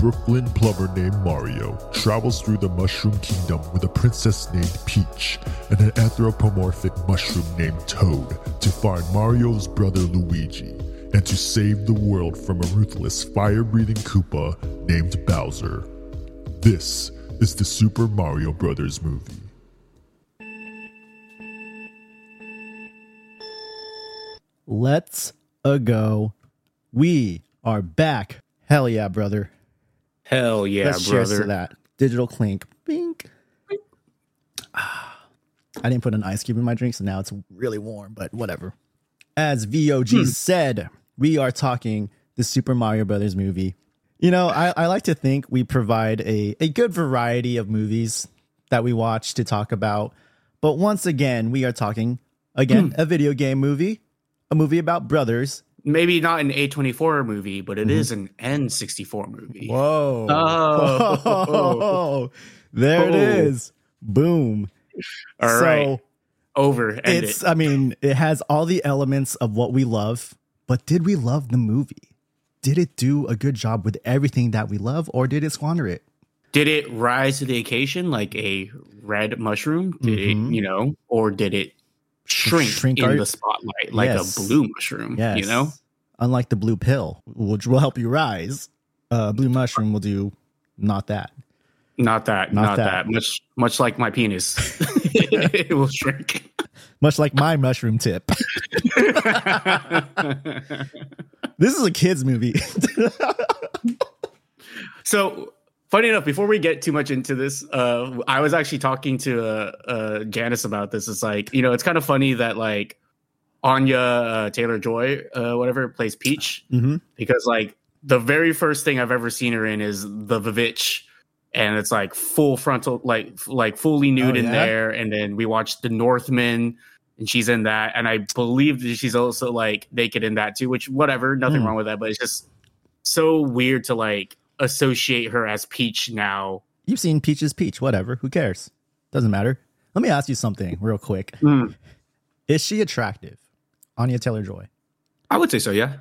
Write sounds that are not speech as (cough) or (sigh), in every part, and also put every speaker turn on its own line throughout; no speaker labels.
Brooklyn plumber named Mario travels through the Mushroom Kingdom with a princess named Peach and an anthropomorphic mushroom named Toad to find Mario's brother Luigi and to save the world from a ruthless fire breathing Koopa named Bowser. This is the Super Mario Brothers movie.
Let's a go. We are back. Hell yeah, brother.
Hell yeah,
Let's cheers
brother.
to that. Digital clink. Bink. Ah. I didn't put an ice cube in my drink, so now it's really warm, but whatever. As VOG said, we are talking the Super Mario Brothers movie. You know, I, I like to think we provide a, a good variety of movies that we watch to talk about. But once again, we are talking, again, a video game movie, a movie about brothers.
Maybe not an A24 movie, but it is an N64 movie.
Whoa.
Oh. (laughs)
there it
Oh.
is. Boom.
All
so
right. Over. End
it's
it.
I mean, it has all the elements of what we love, but did we love the movie? Did it do a good job with everything that we love, or did it squander it?
Did it rise to the occasion like a red mushroom? Did
Mhm.
it, you know, or did it shrink,
Shrink
in the spotlight like
Yes.
a blue mushroom?
Yes.
You know?
Unlike the blue pill, which will help you rise, uh, blue mushroom will do not that.
Not that,
Not
not,
that.
that. Much much like my penis. (laughs) (laughs) it will shrink.
Much like my mushroom tip. (laughs) This is a kids movie.
So funny enough, before we get too much into this, uh, I was actually talking to uh, uh, Janice about this. It's like you know, it's kind of funny that like Anya uh, Taylor Joy, uh, whatever, plays Peach
hmm
because like the very first thing I've ever seen her in is the Vivitch. And it's like full frontal, like like fully nude
Oh,
in
yeah?
there. And then we watched The Northman, and she's in that. And I believe that she's also like naked in that too. Which whatever, nothing
Hmm.
wrong with that. But it's just so weird to like associate her as Peach now.
You've seen Peach's Peach, whatever. Who cares? Doesn't matter. Let me ask you something real quick.
Mm.
Is she attractive? Anya Taylor Joy.
I would say so, yeah.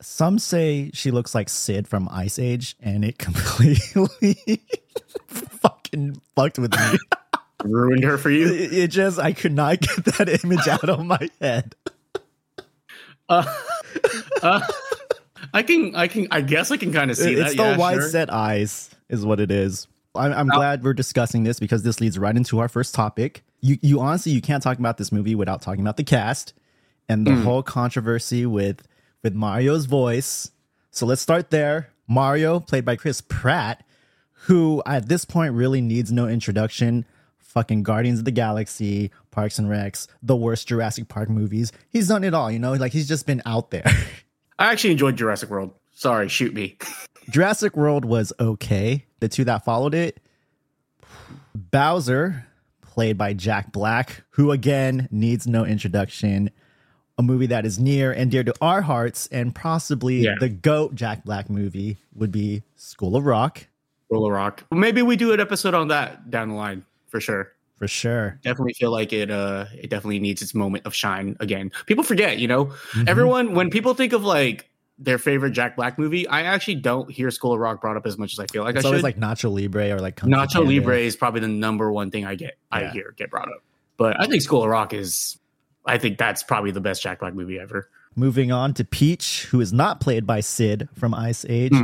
Some say she looks like Sid from Ice Age, and it (laughs) completely fucking fucked with me. (laughs)
Ruined her for you.
It, it just, I could not get that image out of my head. (laughs)
Uh, uh, I can, I can, I guess I can kind of see
it's
that.
the
yeah,
wide
sure.
set eyes, is what it is. I'm, I'm
Now-
glad we're discussing this because this leads right into our first topic. You, you honestly, you can't talk about this movie without talking about the cast and the
Mm.
whole controversy with with Mario's voice. So let's start there. Mario, played by Chris Pratt, who at this point really needs no introduction. Fucking Guardians of the Galaxy, Parks and Recs, the worst Jurassic Park movies. He's done it all, you know. Like he's just been out there. (laughs)
I actually enjoyed Jurassic World. Sorry, shoot me. (laughs)
Jurassic World was okay. The two that followed it, Bowser, played by Jack Black, who again needs no introduction. A movie that is near and dear to our hearts, and possibly
Yeah.
the GOAT Jack Black movie would be School of Rock,
School of Rock. Maybe we do an episode on that down the line for sure.
For sure.
Definitely feel like it. Uh, it definitely needs its moment of shine again. People forget, you know.
Mhm.
Everyone when people think of like their favorite Jack Black movie, I actually don't hear School of Rock brought up as much as I feel like
it's
I
always
should.
like Nacho Libre or like Kung
Nacho
Panda.
Libre is probably the number one thing I get I hear get brought up. But I think School of Rock is I think that's probably the best Jack Black movie ever.
Moving on to Peach, who is not played by Sid from Ice Age,
Hmm.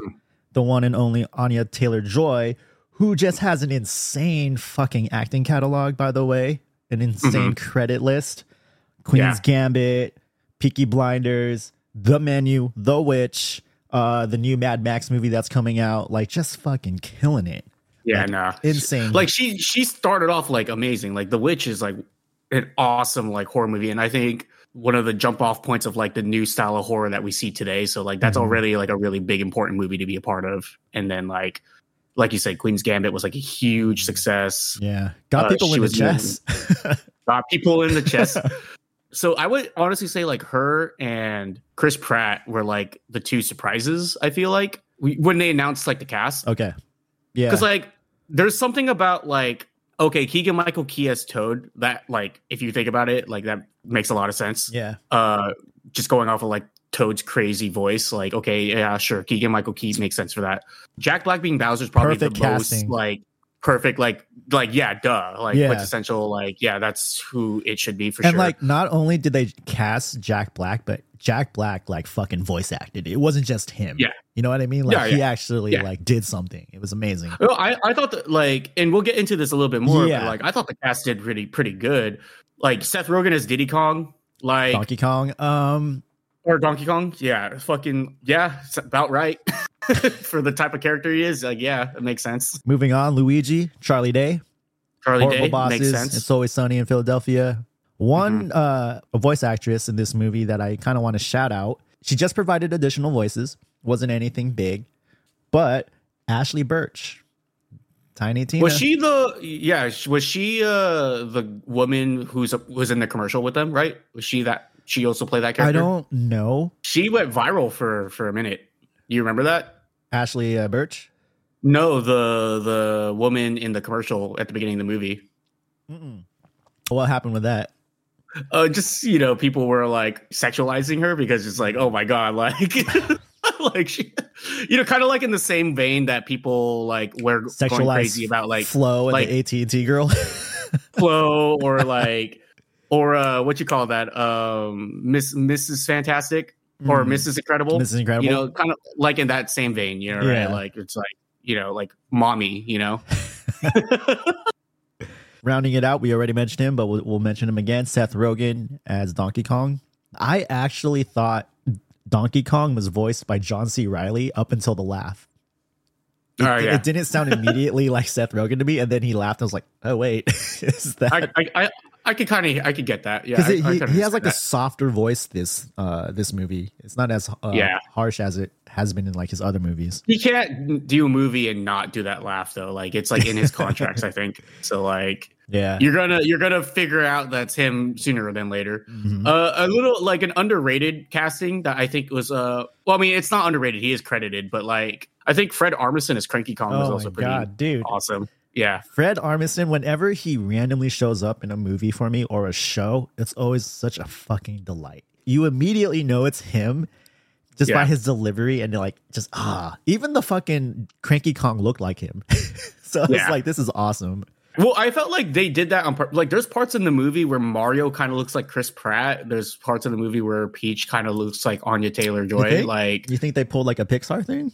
the one and only Anya Taylor Joy, who just has an insane fucking acting catalog, by the way, an insane credit list. Queen's
Mm-hmm. Yeah.
Gambit, Peaky Blinders, The Menu, The Witch, uh, the new Mad Max movie that's coming out, like just fucking killing it.
Yeah,
Like,
nah.
insane.
Like she she started off like amazing. Like The Witch is like an awesome like horror movie, and I think one of the jump off points of like the new style of horror that we see today. So like that's
Mhm.
already like a really big important movie to be a part of. And then like like you said, Queen's Gambit was like a huge success.
Yeah. Got
Uh,
people
she
in the
was doing-
chest. (laughs)
got people in the chest. (laughs) so I would honestly say like her and Chris Pratt were like the two surprises. I feel like we, when they announced like the cast,
okay. Yeah.
because like there's something about like okay, Keegan Michael Key as Toad that like if you think about it, like that makes a lot of sense.
yeah.
Uh, just going off of like Toad's crazy voice. Like, okay, yeah, sure, Keegan Michael Key makes sense for that. Jack Black being Bowser is probably
Perfect
the
casting.
most like perfect, like, like yeah, duh, like
Yeah.
quintessential, like, yeah, that's who it should be for
and
sure.
And like, not only did they cast Jack Black, but Jack Black like fucking voice acted. It wasn't just him.
Yeah.
you know what I mean? Like
Yeah,
he actually
Yeah.
like did something. It was amazing.
No, I, I thought that like, and we'll get into this a little bit more.
Yeah.
But like, I thought the cast did pretty pretty good. Like Seth Rogen as Diddy Kong, like
Donkey Kong. Um,
or Donkey Kong. Yeah, fucking yeah, it's about right (laughs) for the type of character he is. Like, yeah, it makes sense.
moving on, Luigi, Charlie Day,
Charlie
horrible
Day
bosses.
makes sense.
It's always sunny in Philadelphia. One
Mm-hmm.
uh, a voice actress in this movie that I kind of want to shout out. She just provided additional voices. wasn't anything big, but Ashley Burch, Tiny Tina.
Was she the yeah? Was she uh the woman who's was in the commercial with them? Right? Was she that? She also played that character?
I don't know.
She went viral for for a minute. You remember that?
Ashley uh, Burch.
No, the the woman in the commercial at the beginning of the movie.
Mm-mm. What happened with that?
Uh, just you know, people were like sexualizing her because it's like, oh my god, (laughs) like, like she, you know, kind of like in the same vein that people like were going crazy about like
Flo and
like-
the AT and T girl. (laughs)
Flo or like or uh what you call that um Miss Mrs. Fantastic or
Mm.
Mrs. Incredible.
Mrs. Incredible.
You know, kind of like in that same vein, you know,
Yeah.
right? Like it's like you know, like mommy, you know. (laughs) (laughs)
Rounding it out, we already mentioned him, but we'll, we'll mention him again. Seth Rogen as Donkey Kong. I actually thought Donkey Kong was voiced by John C. Reilly up until the laugh. It,
Oh, yeah.
it didn't sound immediately like Seth Rogen to me, and then he laughed. I was like, "Oh wait, (laughs) is that?"
I I I, could kind of I could get that. Yeah,
he,
I
he, has like a softer voice. This uh this movie, it's not as uh,
Yeah.
harsh as it has been in like his other movies.
that. He can't do a movie and not do that laugh though. Like it's like in his (laughs) contracts, I think. So like
Yeah,
you're gonna you're gonna figure out that's him sooner than later.
Mhm.
Uh, a little like an underrated casting that I think was uh well I mean it's not underrated he is credited but like I think Fred Armisen as Cranky Kong was
oh
also
my
pretty
god, dude!
awesome yeah
Fred Armisen, whenever he randomly shows up in a movie for me or a show, it's always such a fucking delight. You immediately know it's him just by his delivery and like just ah. Even the fucking Cranky Kong looked like him. (laughs) so it's
Yeah.
like this is awesome.
well I felt like they did that on pur- like there's parts in the movie where Mario kind of looks like Chris Pratt there's parts in the movie where Peach kind of looks like Anya Taylor Joy like
You think they pulled like a Pixar thing?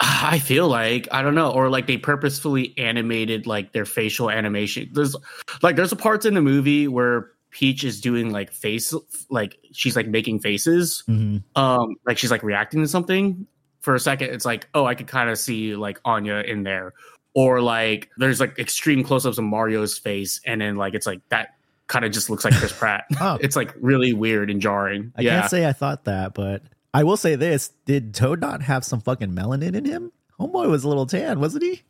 I feel like I don't know, or like they purposefully animated like their facial animation. There's like there's a parts in the movie where Peach is doing like face, like she's like making faces,
hmm
um, like she's like reacting to something. For a second, it's like, oh, I could kind of see like Anya in there, or like there's like extreme close-ups of Mario's face, and then like it's like that kind of just looks like Chris Pratt. (laughs)
Oh.
It's like really weird and jarring.
I
yeah,
can't say I thought that, but I will say this: Did Toad not have some fucking melanin in him? Homeboy was a little tan, wasn't he?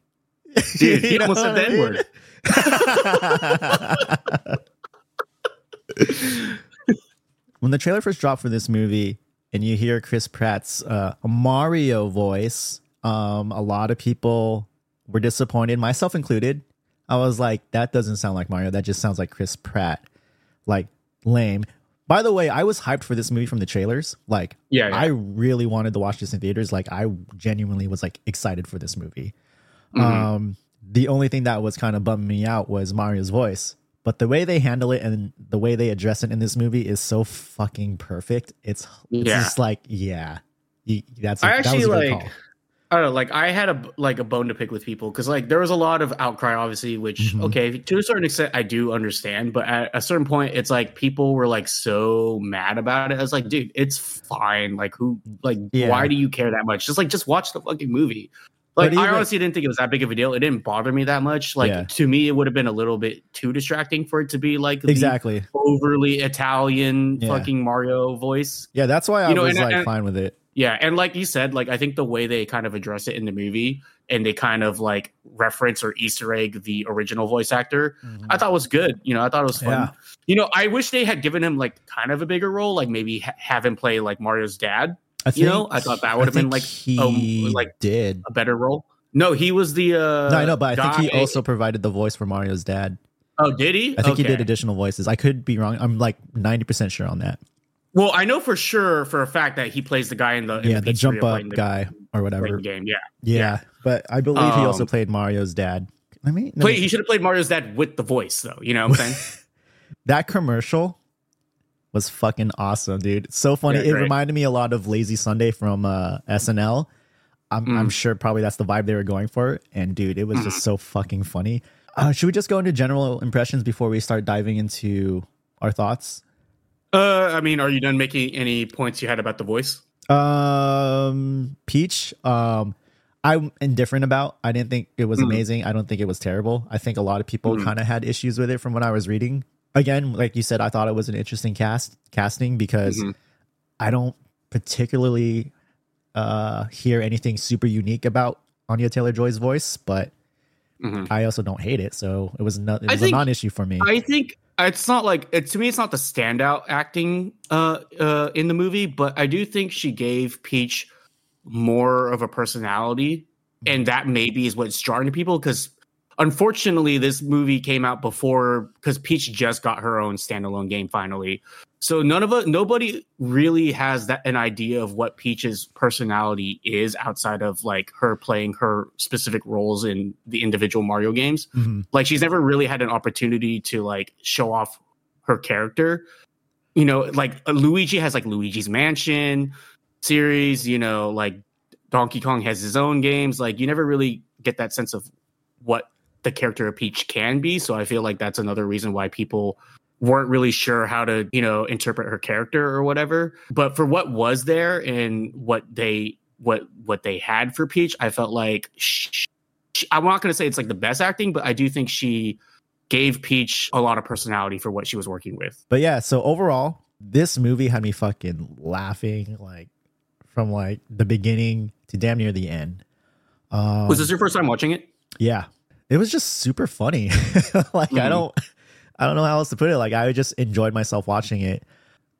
Dude, he (laughs) almost said the (laughs)
when the trailer first dropped for this movie, and you hear Chris Pratt's uh, Mario voice, um, a lot of people were disappointed, myself included. I was like, that doesn't sound like Mario. That just sounds like Chris Pratt. Like, lame. By the way, I was hyped for this movie from the trailers. Like,
yeah, yeah.
I really wanted to watch this in theaters. Like, I genuinely was like excited for this movie.
Mhm.
Um, the only thing that was kind of bumming me out was Mario's voice. But the way they handle it and the way they address it in this movie is so fucking perfect. It's, it's
Yeah.
just like, yeah, that's a,
I
that
actually
was a
like.
call.
I don't know, like I had a like a bone to pick with people because like there was a lot of outcry, obviously, which
Mhm.
okay to a certain extent I do understand, but at a certain point it's like people were like so mad about it. I was like, dude, it's fine. Like who, like
Yeah.
why do you care that much? Just like just watch the fucking movie. Like
But
I honestly didn't think it was that big of a deal. It didn't bother me that much. Like
Yeah.
to me, it would have been a little bit too distracting for it to be like the
Exactly.
overly Italian
Yeah.
fucking Mario voice.
Yeah, that's why I
You know,
was
and-
like
and-
fine with it.
Yeah, and like you said, like I think the way they kind of address it in the movie and they kind of like reference or Easter egg the original voice actor, I thought was good. You know, I thought it was fun.
Yeah.
You know, I wish they had given him like kind of a bigger role, like maybe ha- have him play like Mario's dad,
I
you know, I thought that would have been, like,
he
um, like-
did.
a better role. No, he was the. uh
No, I know, but I think he also provided the voice for Mario's dad.
Oh, did he?
I think he did additional voices. I could be wrong. I'm like 90% sure on that.
Well, I know for sure for a fact that he plays the guy in the in
yeah, the
pizzeria
jump up
the-
guy or whatever.
game. Yeah,
Yeah, but I believe he also
Um,
played Mario's dad. I mean, no,
Play, he should have played Mario's dad with the voice, though. You know what I'm saying? (laughs)
that commercial was fucking awesome, dude. It's so funny.
Yeah,
it reminded me a lot of Lazy Sunday from uh, SNL. I'm,
Mm.
I'm sure probably that's the vibe they were going for. And dude, it was
Mm-hmm.
just so fucking funny. Uh, should we just go into general impressions before we start diving into our thoughts?
Uh, I mean, are you done making any points you had about the voice?
Um, Peach. Um, I'm indifferent about. I didn't think it was
Mhm.
amazing. I don't think it was terrible. I think a lot of people
Mhm.
kind of had issues with it from what I was reading. Again, like you said, I thought it was an interesting cast casting because
Mhm.
I don't particularly uh hear anything super unique about Anya Taylor Joy's voice, but
Mhm.
I also don't hate it, so it was not it was a non-issue for me.
I think it's not like it, to me. It's not the standout acting uh, uh, in the movie, but I do think she gave Peach more of a personality, and that maybe is what's drawing to people. Because unfortunately, this movie came out before because Peach just got her own standalone game finally. So none of us, nobody really has that an idea of what Peach's personality is outside of like her playing her specific roles in the individual Mario games
Mhm.
like she's never really had an opportunity to like show off her character you know like luigi has like luigi's mansion series you know like donkey kong has his own games like you never really get that sense of what the character of peach can be so i feel like that's another reason why people weren't really sure how to you know interpret her character or whatever but for what was there and what they what what they had for peach i felt like she, I'm not going to say it's like the best acting, but I do think she gave Peach a lot of personality for what she was working with.
But yeah, so overall, this movie had me fucking laughing like from like the beginning to damn near the end. Um,
was this your first time watching it?
Yeah, it was just super funny. (laughs) like I
Mhm.
don't, I don't know how else to put it. Like I just enjoyed myself watching it.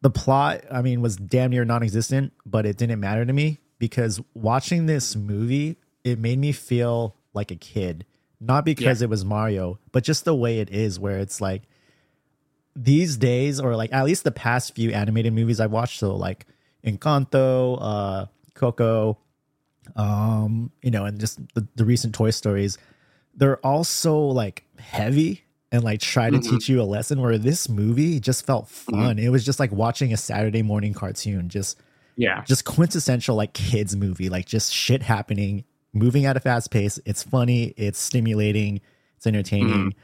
The plot, I mean, was damn near non-existent, but it didn't matter to me because watching this movie, it made me feel like a kid. Not because it was Mario, but just the way it is, where it's like these days, or like at least the past few animated movies I've watched, so like Encanto, uh, Coco, um, you know, and just the, the recent Toy Stories, they're all so like heavy and like try to
Mhm.
teach you a lesson. Where this movie just felt fun. It was just like watching a Saturday morning cartoon, just
Yeah.
just quintessential like kids movie, like just shit happening, moving at a fast pace. It's funny, it's stimulating, it's entertaining.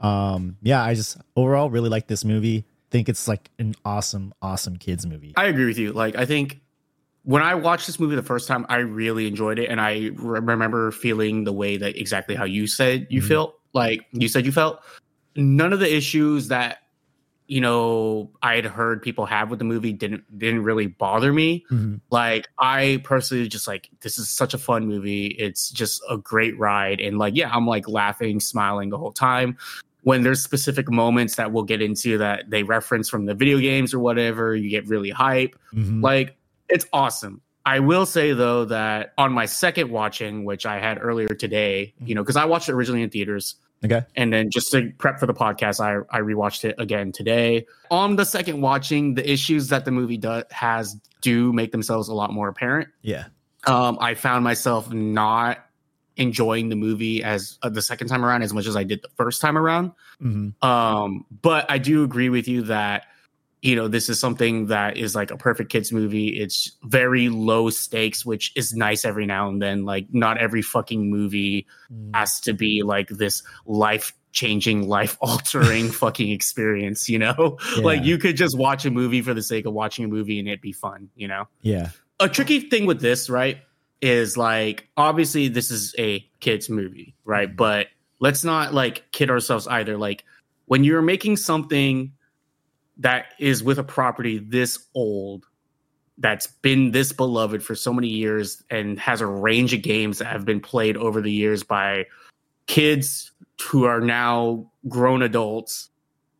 Um, yeah, I just overall really like this movie. Think it's like an awesome, awesome kids movie.
I agree with you. Like, I think when I watched this movie the first time, I really enjoyed it. And I re- remember feeling the way that exactly how you said you
Mhm.
felt. Like, you said you felt. None of the issues that, you know, I had heard people have with the movie didn't didn't really bother me.
Mhm.
like i personally just like this is such a fun movie it's just a great ride and like yeah i'm like laughing smiling the whole time when there's specific moments that we'll get into that they reference from the video games or whatever you get really hype
Mhm.
like it's awesome i will say though that on my second watching which i had earlier today you know because i watched it originally in theaters
Okay.
and then just to prep for the podcast, I, I rewatched it again today. On the second watching, the issues that the movie does has do make themselves a lot more apparent.
Yeah.
Um, I found myself not enjoying the movie as uh, the second time around as much as I did the first time around.
hmm
Um, but I do agree with you that you know this is something that is like a perfect kids movie. It's very low stakes, which is nice every now and then. Like not every fucking movie mm. has to be like this life changing, life altering (laughs) fucking experience, you know? (laughs) Like you could just watch a movie for the sake of watching a movie and it'd be fun, you know?
Yeah.
A tricky thing with this, right, is like obviously this is a kids movie, right?
Mhm.
But let's not like kid ourselves either. Like when you're making something that is with a property this old that's been this beloved for so many years and has a range of games that have been played over the years by kids who are now grown adults.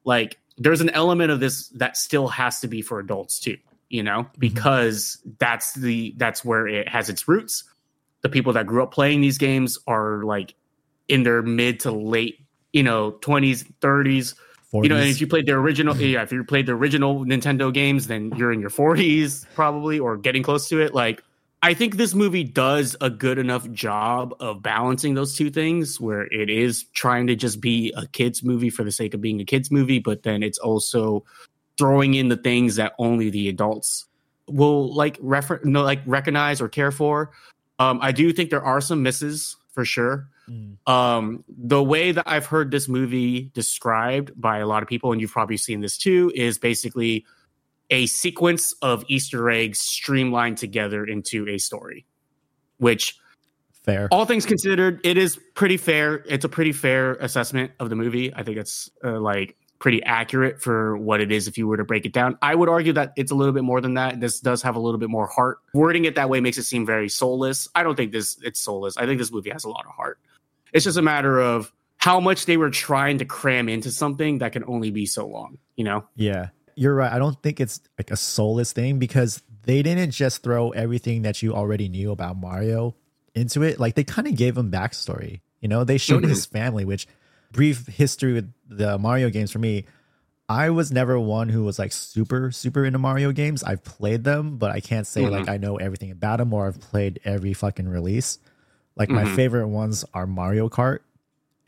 Like there's an element of this that still has to be for adults too you know mm-hmm. because that's the that's where it has its roots. The people that grew up playing these games are like in their mid to late you know 20s 30s You know, and if you played the original, yeah, if you played the original Nintendo games, then you're in your 40s probably or getting close to it. Like, I think this movie does a good enough job of balancing those two things where it is trying to just be a kids movie for the sake of being a kids movie, but then it's also throwing in the things that only the adults will like refer no like recognize or care for. Um, I do think there are some misses for sure.
Mm.
Um, the way that I've heard this movie described by a lot of people, and you've probably seen this too, is basically a sequence of Easter eggs streamlined together into a story. Which,
fair.
all things considered, it is pretty fair. It's a pretty fair assessment of the movie. I think it's uh, like pretty accurate for what it is if you were to break it down. I would argue that it's a little bit more than that. This does have a little bit more heart. Wording it that way makes it seem very soulless. I don't think this it's soulless. I think this movie has a lot of heart. It's just a matter of how much they were trying to cram into something that can only be so long, you know?
Yeah, you're right. I don't think it's like a soulless thing because they didn't just throw everything that you already knew about Mario into it. Like they kind of gave him backstory. You know, they showed his mm-hmm. family, which brief history with the Mario games for me. I was never one who was like super, super into Mario games. I've played them, but I can't say like mm-hmm. I know everything about them or I've played every fucking release. Like my
Mhm.
favorite ones are Mario Kart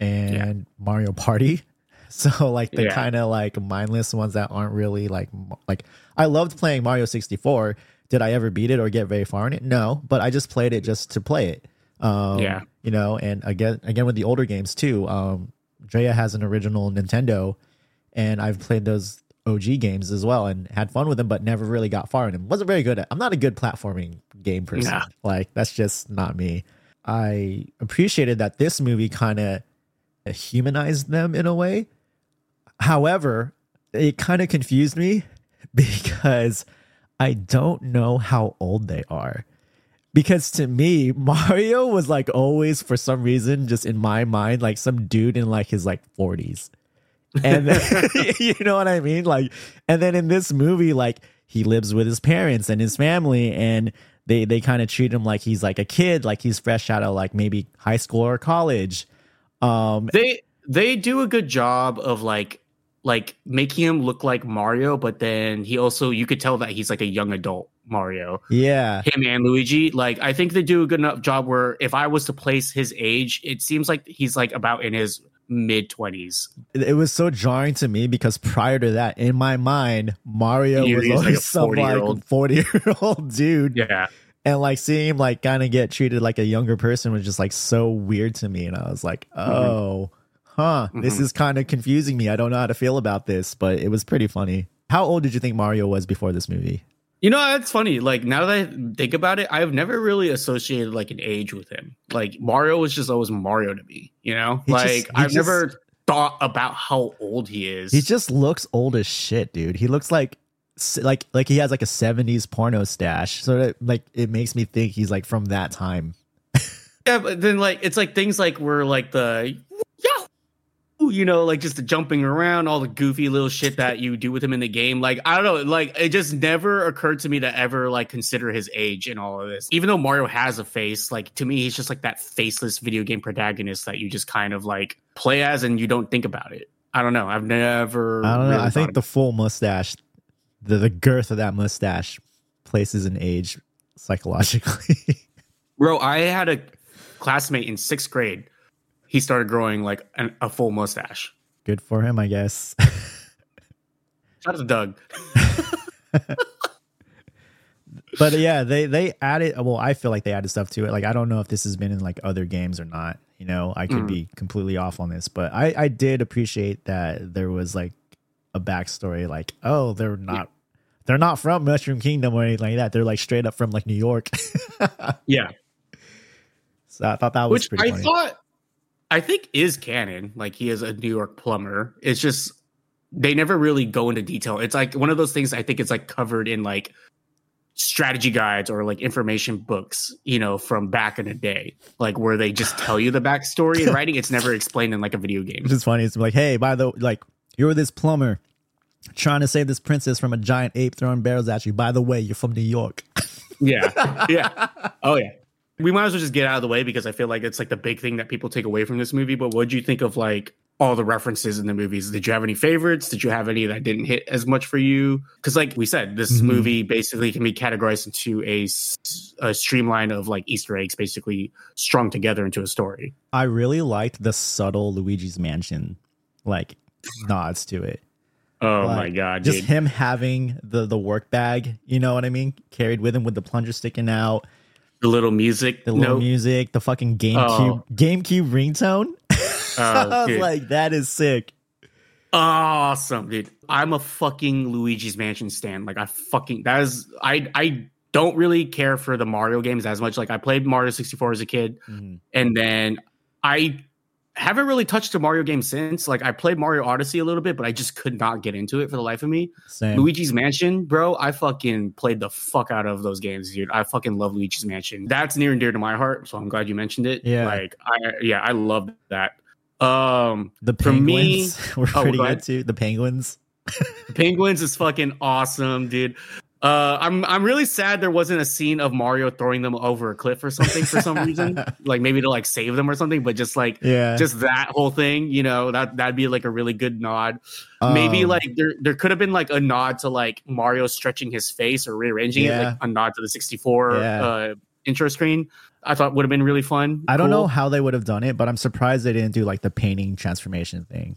and Mario Party. (laughs) So like the
Yeah.
kind of like mindless ones that aren't really like like I loved playing Mario 64. Did I ever beat it or get very far in it? No, but I just played it just to play it. Um
Yeah.
you know, and again again with the older games too. Um Drea has an original Nintendo and I've played those OG games as well and had fun with them, but never really got far in them. Wasn't very good at. I'm not a good platforming game person.
Nah.
Like that's just not me. I appreciated that this movie kind of humanized them in a way. However, it kind of confused me (laughs) because I don't know how old they are. Because to me, (laughs) Mario was like always, for some reason, just in my mind, like some dude in like his like 40s. And then, (laughs) you know what I mean? Like, and then in this movie, like he lives with his parents and his family, and they they kind of treat him like he's like a kid, like he's fresh out of like maybe high school or college. Um,
They they do a good job of like like making him look like Mario, but then he also you could tell that he's like a young adult Mario.
yeah,
Him and Luigi, like I think they do a good enough job where if I was to place his age, it seems like he's like about in his mid twenties.
it it was so jarring to me because prior to that, in my mind, Mario
He-
was
like
always
a (laughs)
some like
40-year-old.
forty year old dude,
Yeah.
and like seeing him like kind of get treated like a younger person was just like so weird to me, and I was like, oh, huh, this
Mhm.
is kind of confusing me. I don't know how to feel about this, but it was pretty funny. How old did you think Mario was before this movie?
You know, that's funny. Like now that I think about it, I've never really associated like an age with him. Like Mario was just always Mario to me, you know?
He
like
he
I've
just-
never thought about how old he is.
He just looks old as shit, dude. He looks like like like he has like a 70s porno stash. So that like it makes me think he's like from that time. (laughs)
Yeah, but then like it's like things like where like the Yahoo! You know, like just the jumping around, all the goofy little shit that you do with him in the game. Like I don't know, like it just never occurred to me to ever like consider his age in all of this. Even though Mario has a face, like to me, he's just like that faceless video game protagonist that you just kind of like play as and you don't think about it. I don't know. I've never.
I don't know.
really
I think the full mustache, the the girth of that mustache places an age psychologically. (laughs)
Bro, I had a classmate in sixth grade. He started growing like an, a full mustache.
Good for him, I guess. (laughs)
Shout out to Doug. (laughs)
but yeah, they they added. Well, I feel like they added stuff to it. Like I don't know if this has been in like other games or not. You know, I could
Mm.
be completely off on this, but I I did appreciate that there was like a backstory. Like, oh, they're not they're not from Mushroom Kingdom or anything like that. They're like straight up from like New York. (laughs)
Yeah.
so I thought that was
Which
pretty
I
funny.
thought I think is canon. Like he is a New York plumber. It's just they never really go into detail. It's like one of those things I think it's like covered in like strategy guides or like information books, you know, from back in the day. Like where they just tell you the backstory in writing. It's never explained in like a video game.
Which is funny. It's like, hey, by the like, you're this plumber trying to save this princess from a giant ape throwing barrels at you. By the way, you're from New York.
Yeah. Yeah. Oh yeah. We might as well just get out of the way because I feel like it's like the big thing that people take away from this movie. But what do you think of like all the references in the movies. Did you have any favorites? Did you have any that didn't hit as much for you? Because, like we said, this
Mhm.
movie basically can be categorized into a, a streamline of like Easter eggs, basically strung together into a story.
I really liked the subtle Luigi's Mansion like nods to it.
Oh
Like,
my god,
Just
dude!
him having the the work bag, you know what I mean, carried with him with the plunger sticking out,
the little music
the little
note.
music, the fucking GameCube
Oh.
GameCube ringtone. (laughs) Oh, I
Oh,
was
dude.
like, that is sick.
awesome, dude. I'm a fucking Luigi's Mansion stan. Like I fucking that is I I don't really care for the Mario games as much. Like I played Mario 64 as a kid, mm-hmm. and then I haven't really touched a Mario game since. Like I played Mario Odyssey a little bit, but I just could not get into it for the life of me.
Same.
Luigi's Mansion, bro, I fucking played the fuck out of those games, dude. I fucking love Luigi's Mansion. That's near and dear to my heart, so I'm glad you mentioned it.
Yeah.
Like I yeah, I love that. Um
the
for me-
penguins (laughs) were
Oh,
pretty
go
good too. The penguins.
the (laughs) Penguins is fucking awesome, dude. Uh, I'm I'm really sad there wasn't a scene of Mario throwing them over a cliff or something for some reason, (laughs) like maybe to like save them or something. But just like
Yeah.
just that whole thing, you know, that that'd be like a really good nod. maybe
Um,
like there there could have been like a nod to like Mario stretching his face or rearranging it, like a nod to the 64
Yeah.
uh, intro screen. I thought would have been really fun.
I don't
Cool.
know how they would have done it, but I'm surprised they didn't do like the painting transformation thing.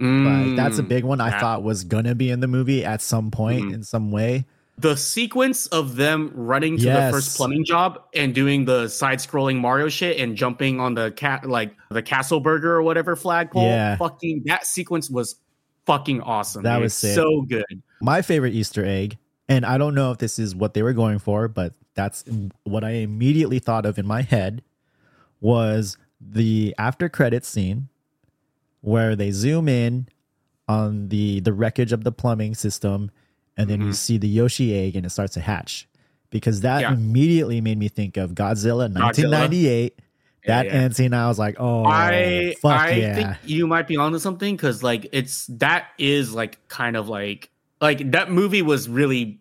Mm,
Like that's a big one I
that-
thought was gonna be in the movie at some point
Mhm.
in some way.
The sequence of them running to
Yes.
the first plumbing job and doing the side-scrolling Mario shit and jumping on the cat like the Castle Burger or whatever flagpole.
Yeah.
Fucking that sequence was fucking awesome.
That
dude.
was sick.
so good.
My favorite Easter egg, and I don't know if this is what they were going for, but that's what I immediately thought of in my head was the after credit scene where they zoom in on the the wreckage of the plumbing system and then you
Mhm.
see the Yoshi egg and it starts to hatch. Because that
Yeah.
immediately made me think of Godzilla 1998.
Yeah,
that
yeah.
end scene, I was like, oh,
I
fuck
I
yeah.
think you might be onto something because like it's that is like kind of like like that movie was really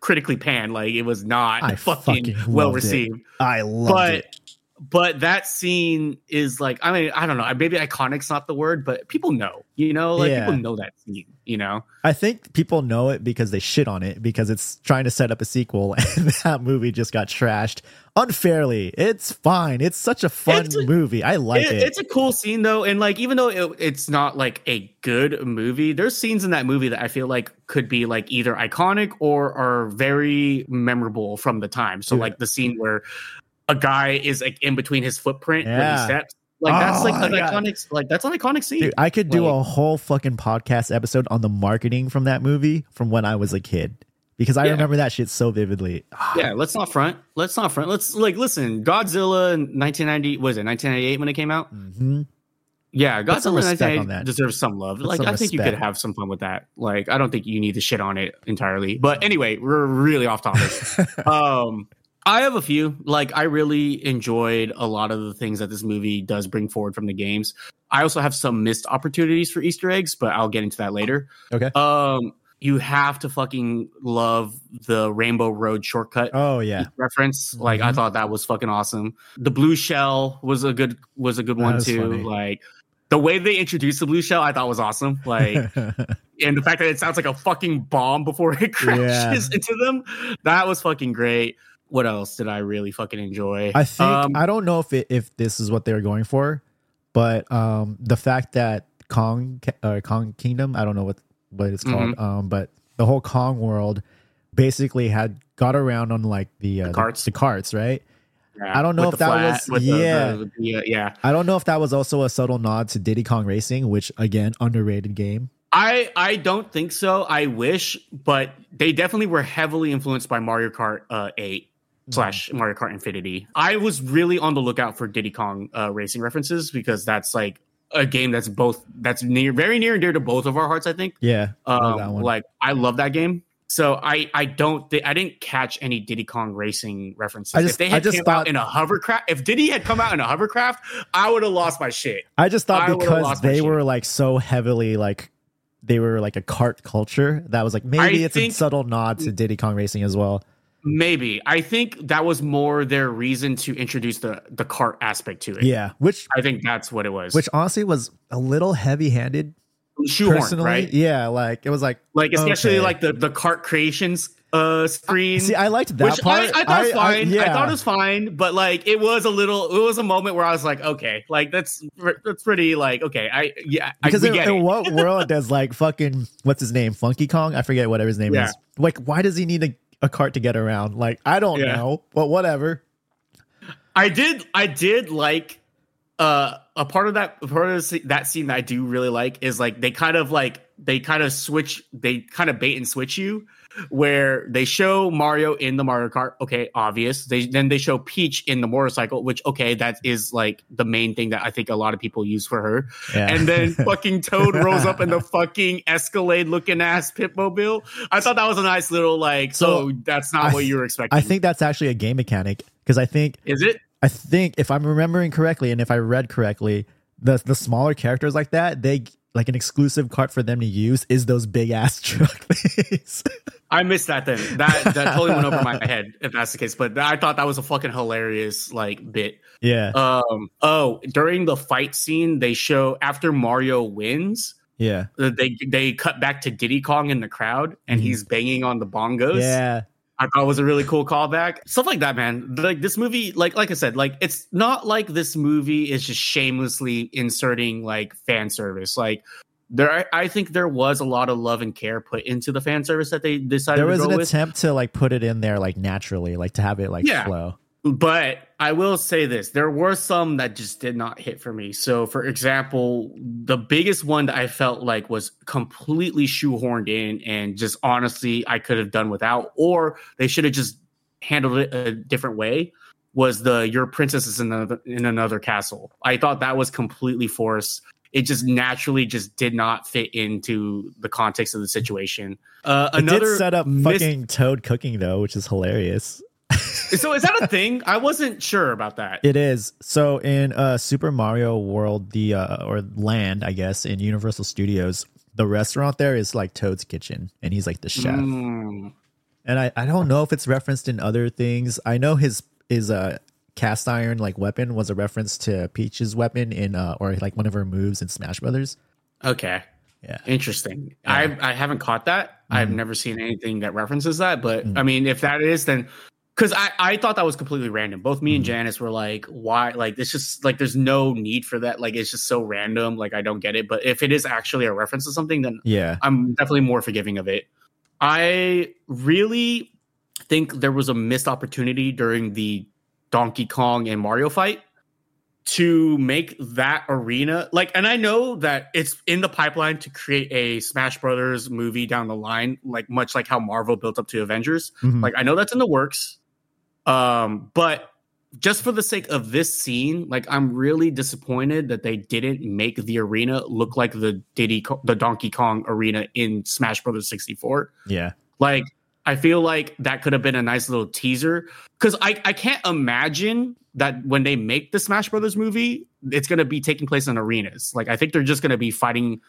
critically panned. Like it was not
I
fucking,
fucking
well
loved it.
received.
I loved
but
it.
But that scene is like I mean I don't know maybe iconic's not the word but people know you know like
Yeah.
people know that scene you know
I think people know it because they shit on it because it's trying to set up a sequel (laughs) and that movie just got trashed unfairly. It's fine. It's such a fun
a-
movie. I like
It-
it.
it's a cool scene though and like even though it, it's not like a good movie there's scenes in that movie that I feel like could be like either iconic or are very memorable from the time so
Dude.
like the scene where a guy is like in between his footprint when
Yeah.
he steps like that's
Oh
like
my
an
God.
iconic like that's an iconic scene
Dude, I could do
Like-
a whole fucking podcast episode on the marketing from that movie from when I was a kid because I
Yeah.
remember that shit so vividly.
yeah, let's not front. Let's not front. Let's like listen. Godzilla in 1990 was it 1998 when it came out?
hmm
Yeah, Godzilla in
on
1998
that.
deserves some love.
Put
like
some
I think you could have some fun with that. Like I don't think you need to shit on it entirely. But anyway, we're really off topic. (laughs) um I have a few. Like I really enjoyed a lot of the things that this movie does bring forward from the games. I also have some missed opportunities for Easter eggs, but I'll get into that later.
Okay.
Um you have to fucking love the Rainbow Road shortcut
Oh yeah.
reference. Like I
Mhm.
thought that was fucking awesome. The blue shell was a good was a good
That
one too.
funny.
Like the way they introduced the blue shell, I thought was awesome. Like (laughs) and the fact that it sounds like a fucking bomb before it (laughs) crashes into them, that was fucking great. What else did I really fucking enjoy?
I think
Um,
I don't know if it, if this is what they were going for, but um, the fact that Kong uh, Kong Kingdom, I don't know what what it's called,
Mm-hmm.
um, but the whole Kong world basically had got around on like the uh, the
carts?
the, carts, right?
yeah,
I don't know if that was-
the-
yeah.
the- the- yeah.
I don't know if that was also a subtle nod to Diddy Kong Racing, which again underrated game.
I I don't think so. I wish, but they definitely were heavily influenced by Mario Kart uh, 8 slash Mario Kart Infinity. I was really on the lookout for Diddy Kong uh, racing references because that's like a game that's both that's near very near and dear to both of our hearts. I think.
Yeah,
Um,
one.
like I love that game. So I I don't thi- I didn't catch any Diddy Kong racing references.
I just-
if they
I
had
just
came
thought-
out in a hovercraft, if Diddy had come out in a hovercraft, I would have lost my shit.
I just thought
I
because they
shit.
were like so heavily like they were like a cart culture that was like maybe
I
it's
think-
a subtle nod to Diddy Kong Racing as well.
Maybe. I think that was more their reason to introduce the the cart aspect to it.
Yeah, which
I think that's what it was.
which honestly was a little heavy-handed
shoehorn,
personally.
right?
Yeah, like it was like
Like especially
okay.
like the the cart creations uh screen.
See, I liked that part.
I, I thought it was fine. I,
yeah.
thought it was fine, but like it was a little. It was a moment where I was like, okay, like that's that's pretty like okay. I yeah,
because
I,
in,
get
in what world does like fucking what's his name Funky Kong? I forget whatever his name
Yeah.
is. Like, why does he need a, a cart to get around? Like, I don't
Yeah.
know, but whatever.
I did I did like uh a part of that part of that scene that I do really like is like they kind of like they kind of switch they kind of bait and switch you where they show Mario in the Mario Kart. Okay obvious. They then they show Peach in the motorcycle which okay that is like the main thing that I think a lot of people use for her.
Yeah.
and then (laughs) fucking Toad rolls up in the fucking Escalade looking ass Pitmobile. I thought that was a nice little like
So,
so that's not what you were expecting.
I think that's actually a game mechanic because I think
is it?
I think if I'm remembering correctly and if I read correctly, the the smaller characters like that, they like an exclusive cart for them to use is those big ass (laughs) truck things.
I missed that then. That that totally went over my (laughs) head if that's the case. But I thought that was a fucking hilarious like bit.
yeah,
Um oh, during the fight scene, they show after Mario wins,
yeah,
uh, they they cut back to Diddy Kong in the crowd and
Mhm.
he's banging on the bongos.
yeah.
I thought it was a really cool callback. Stuff like that, man. Like this movie, like like I said, like it's not like this movie is just shamelessly inserting like fan service. Like there, I, think there was a lot of love and care put into the fan service that they decided
There was an
with.
attempt to like put it in there like naturally, like to have it like
Yeah.
flow.
But I will say this: there were some that just did not hit for me. So, for example, the biggest one that I felt like was completely shoehorned in, and just honestly, I could have done without, or they should have just handled it a different way. Was the your princess is in another in another castle? I thought that was completely forced. It just naturally just did not fit into the context of the situation. Uh,
It
another
did set up
mis-
fucking Toad cooking though, which is hilarious. (laughs)
so is that a thing? I wasn't sure about that.
It is. So in uh Super Mario World, the uh or land, I guess, in Universal Studios, the restaurant there is like Toad's kitchen and he's like the chef.
Mm.
And I, I don't know if it's referenced in other things. I know his his uh cast iron like weapon was a reference to Peach's weapon in uh or like one of her moves in Smash Brothers.
Okay.
Yeah.
Interesting.
Yeah.
I I haven't caught that. I've
Mhm.
never seen anything that references that. But
Mhm.
I mean, if that is, then because I I thought that was completely random. Both me and
Mhm.
Janice were like, why? Like it's just like there's no need for that. Like it's just so random. Like I don't get it. But if it is actually a reference to something, then
Yeah.
I'm definitely more forgiving of it. I really think there was a missed opportunity during the Donkey Kong and Mario fight to make that arena like and I know that it's in the pipeline to create a Smash Brothers movie down the line like much like how Marvel built up to Avengers
Mhm.
like I know that's in the works. Um, but just for the sake of this scene, like I'm really disappointed that they didn't make the arena look like the Diddy, the Donkey Kong arena in Smash Brothers 64.
yeah.
Like I feel like that could have been a nice little teaser because I I can't imagine that when they make the Smash Brothers movie, it's going to be taking place in arenas. Like I think they're just going to be fighting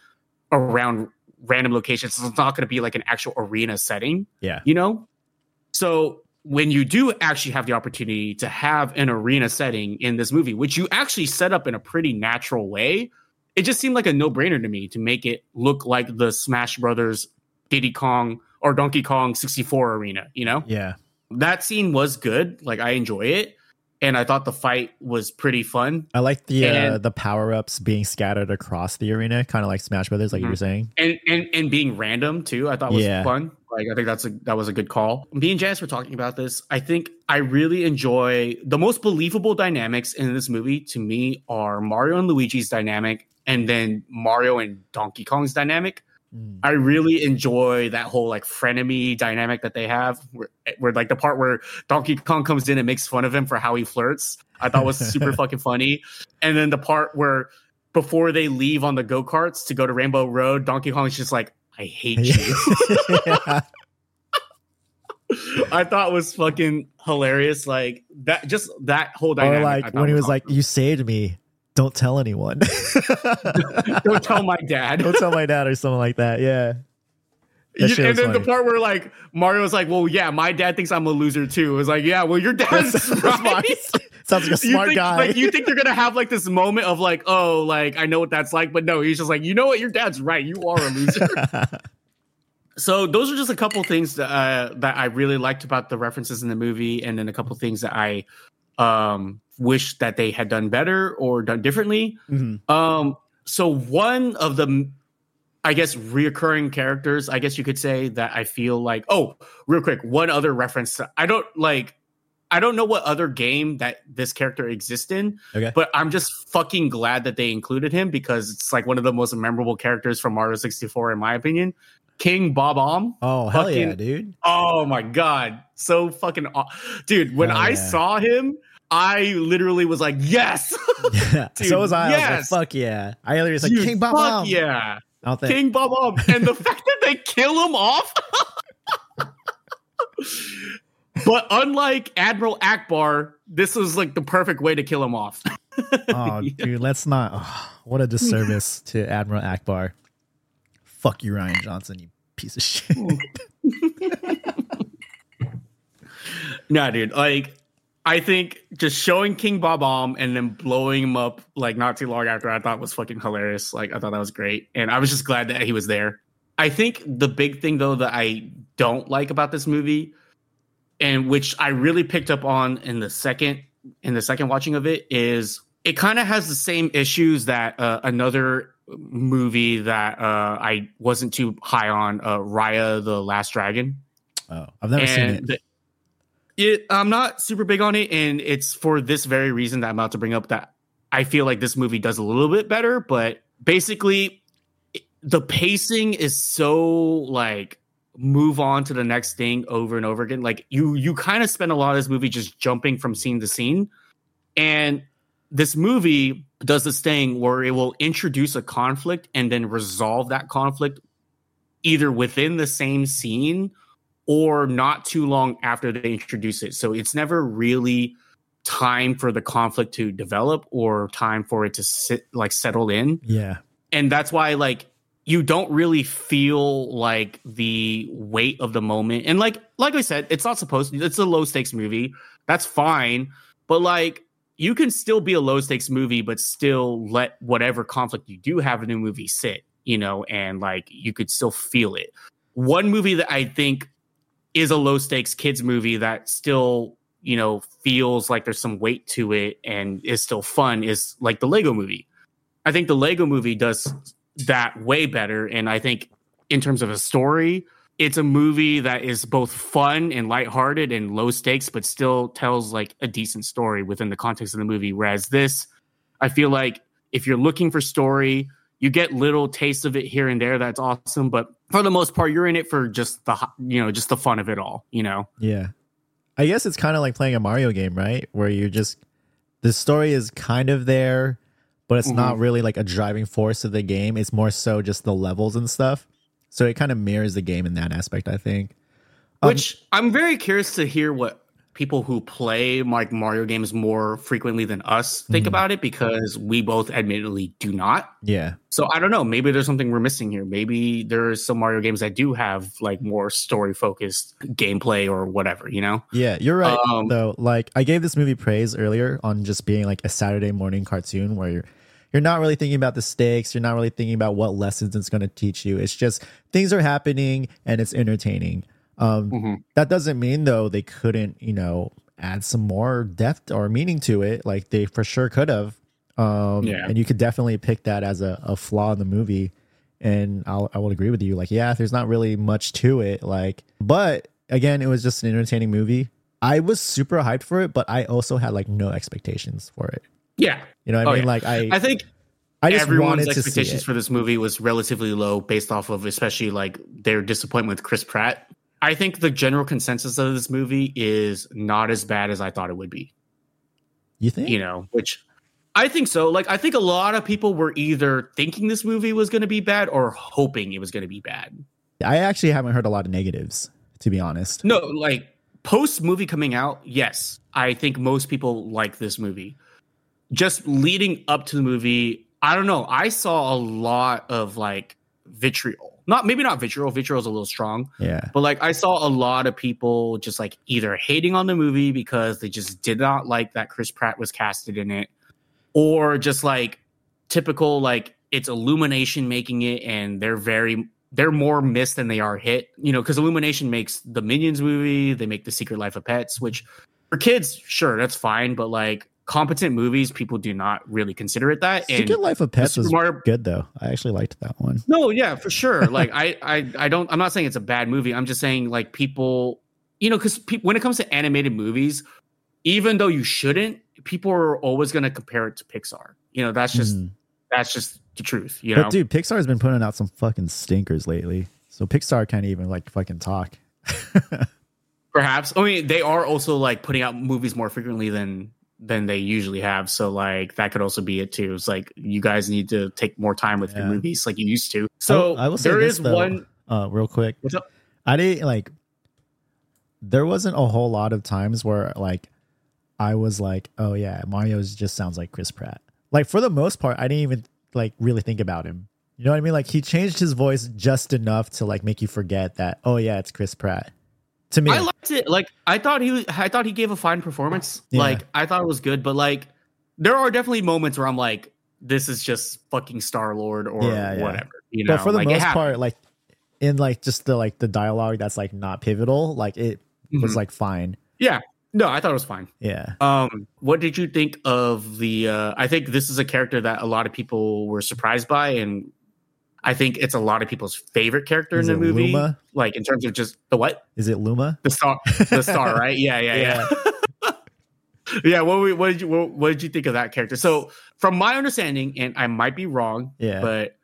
around random locations. It's not going to be like an actual arena setting
Yeah.
you know so when you do actually have the opportunity to have an arena setting in this movie which you actually set up in a pretty natural way it just seemed like a no-brainer to me to make it look like the smash brothers diddy kong or donkey kong 64 arena you know
Yeah.
that scene was good like i enjoy it and i thought the fight was pretty fun
I like the uh, the power ups being scattered across the arena, kind of like Smash Brothers, like you
Mhm.
were saying.
and and and being random too i thought was
Yeah.
fun like i think that's a that was a good call me and janice were talking about this i think i really enjoy the most believable dynamics in this movie to me are mario and luigi's dynamic and then mario and donkey kong's dynamic
Mm.
i really enjoy that whole like frenemy dynamic that they have where, where like the part where donkey kong comes in and makes fun of him for how he flirts. I thought was super (laughs) fucking funny. And then the part where before they leave on the go-karts to go to rainbow road donkey kong's just like i hate you. (laughs) (laughs) I thought was fucking hilarious like that just that whole dynamic I
like when he was like, "You saved me. Don't tell anyone. (laughs)
don't tell my dad
Don't tell my dad," or something like that. Yeah. That shit
and
was
then the part where like Mario's like, "Well, yeah, my dad thinks I'm a loser too." It was like, "Yeah, well, your dad's (laughs) right."
Sounds like a smart (laughs)
think,
guy.
Like you think you're gonna have like this moment of like, oh, like I know what that's like, but no, he's just like, you know what, your dad's right. You are a loser. so those are just a couple things that uh, that I really liked about the references in the movie, and then a couple things that I um wish that they had done better or done differently.
Mhm.
Um, so one of the, I guess, reoccurring characters, I guess you could say that I feel like. Oh, real quick, one other reference. I don't like. I don't know what other game that this character exists in,
Okay.
but I'm just fucking glad that they included him because it's like one of the most memorable characters from Mario 64, in my opinion. King Bob Omb.
Oh hell yeah, dude!
Oh my god, so fucking, aw- dude. When I
yeah.
saw him, I literally was like, yes, (laughs)
Yeah.
Dude,
so was I. I was like, fuck yeah! I literally was like,
Dude,
King Bob
fuck
Bomb.
yeah.
I don't think.
King Bob Omb. And the fact that they kill him off. but unlike Admiral Ackbar, this was like the perfect way to kill him off. (laughs)
Oh, (laughs) dude, let's not. oh, what a disservice to Admiral Ackbar. Fuck you, Rian Johnson, you piece of shit.
nah, dude. Like, I think just showing King Bob Omb and then blowing him up like not too long after I thought was fucking hilarious. Like, I thought that was great. And I was just glad that he was there. I think the big thing though that I don't like about this movie, and which I really picked up on in the second in the second watching of it, is it kind of has the same issues that uh, another movie that uh, I wasn't too high on, uh, Raya the Last Dragon.
Oh, I've never seen it.
the- it. I'm not super big on it, and it's for this very reason that I'm about to bring up that I feel like this movie does a little bit better. But basically, the pacing is so like move on to the next thing over and over again. Like you, you kind of spend a lot of this movie just jumping from scene to scene, and this movie does this thing where it will introduce a conflict and then resolve that conflict either within the same scene or not too long after they introduce it. So it's never really time for the conflict to develop or time for it to sit like settle in.
Yeah.
And that's why like you don't really feel like the weight of the moment. And like like I said, it's not supposed to it's a low stakes movie. That's fine. But like you can still be a low stakes movie, but still let whatever conflict you do have in the movie sit, you know, and like you could still feel it. One movie that I think is a low stakes kids movie that still, you know, feels like there's some weight to it and is still fun is like the Lego movie. I think the Lego movie does that way better. And I think in terms of a story, it's a movie that is both fun and lighthearted and low stakes, but still tells like a decent story within the context of the movie. Whereas this, I feel like if you're looking for story, you get little tastes of it here and there. That's awesome, but for the most part, you're in it for just the you know just the fun of it all. You know,
Yeah. I guess it's kind of like playing a Mario game, right? Where you're just the story is kind of there, but it's not really like a driving force of the game. It's more so just the levels and stuff. So it kind of mirrors the game in that aspect, I think. Um,
which I'm very curious to hear what people who play like Mario games more frequently than us think
Mhm.
about it because we both admittedly do not.
Yeah.
So I don't know. Maybe there's something we're missing here. Maybe there's some Mario games that do have like more story focused gameplay or whatever. You know?
Yeah, you're right.
Um,
though, like I gave this movie praise earlier on just being like a Saturday morning cartoon where you're you're not really thinking about the stakes, you're not really thinking about what lessons it's going to teach you. It's just things are happening and it's entertaining. Um,
Mhm.
That doesn't mean though they couldn't, you know, add some more depth or meaning to it. Like they for sure could have. Um,
Yeah.
and you could definitely pick that as a, a flaw in the movie. And I'll, I will agree with you. Like, yeah, there's not really much to it. Like, but again, it was just an entertaining movie. I was super hyped for it, but I also had like no expectations for it.
Yeah.
You know what I
Oh,
mean?
yeah.
Like, I,
I think
I just
everyone's
wanted to see
expectations for this movie was relatively low based off of especially like their disappointment with Chris Pratt. I think the general consensus of this movie is not as bad as I thought it would be.
You think?
You know, which I think so. Like I think a lot of people were either thinking this movie was going to be bad or hoping it was going to be bad.
I actually haven't heard a lot of negatives, to be honest.
No, like post movie coming out, yes, I think most people like this movie. Just leading up to the movie, I don't know. I saw a lot of like vitriol not maybe not vitriol. Vitriol is a little strong,
Yeah.
but like I saw a lot of people just like either hating on the movie because they just did not like that Chris Pratt was casted in it, or just like typical like it's Illumination making it, and they're very they're more missed than they are hit. You know, because Illumination makes the Minions movie, they make the Secret Life of Pets, which for kids, sure, that's fine, but like competent movies, people do not really consider it that. And
Secret Life of Pets was
Mario-
good though. I actually liked that one.
no, yeah, for sure. Like I, I, I don't. I'm not saying it's a bad movie. I'm just saying like people, you know, because pe- when it comes to animated movies, even though you shouldn't, people are always going to compare it to Pixar. You know, that's just
Mm.
that's just the truth. You know,
But dude, Pixar has been putting out some fucking stinkers lately. So Pixar can't even like fucking talk. (laughs)
perhaps. I mean, they are also like putting out movies more frequently than than they usually have. So like that could also be it too. It's like you guys need to take more time with your movies like you used to. So
I will say
there
this,
is
though.
one.
Uh, real quick,
What's up?
I didn't like. There wasn't a whole lot of times where like I was like, oh yeah, Mario just sounds like Chris Pratt. Like for the most part, I didn't even like really think about him. You know what I mean? Like he changed his voice just enough to like make you forget that. Oh yeah, it's Chris Pratt. To me,
I liked it. Like I thought he, I thought he gave a fine performance.
Yeah.
Like I thought it was good, but like there are definitely moments where I'm like, this is just fucking Star Lord or
Yeah, yeah.
whatever. You know,
but for the
like,
most part, like in like just the like the dialogue that's like not pivotal, like it was
Mhm.
like fine.
yeah, no, I thought it was fine.
Yeah.
Um, what did you think of the? Uh, I think this is a character that a lot of people were surprised by, and I think it's a lot of people's favorite character
Is
in the movie.
Luma?
Like in terms of just the what
Is it Luma?
the star, the star, right? (laughs) Yeah, yeah, yeah. (laughs) yeah. What, we- what did you what, what did you think of that character? So, from my understanding, and I might be wrong,
Yeah.
but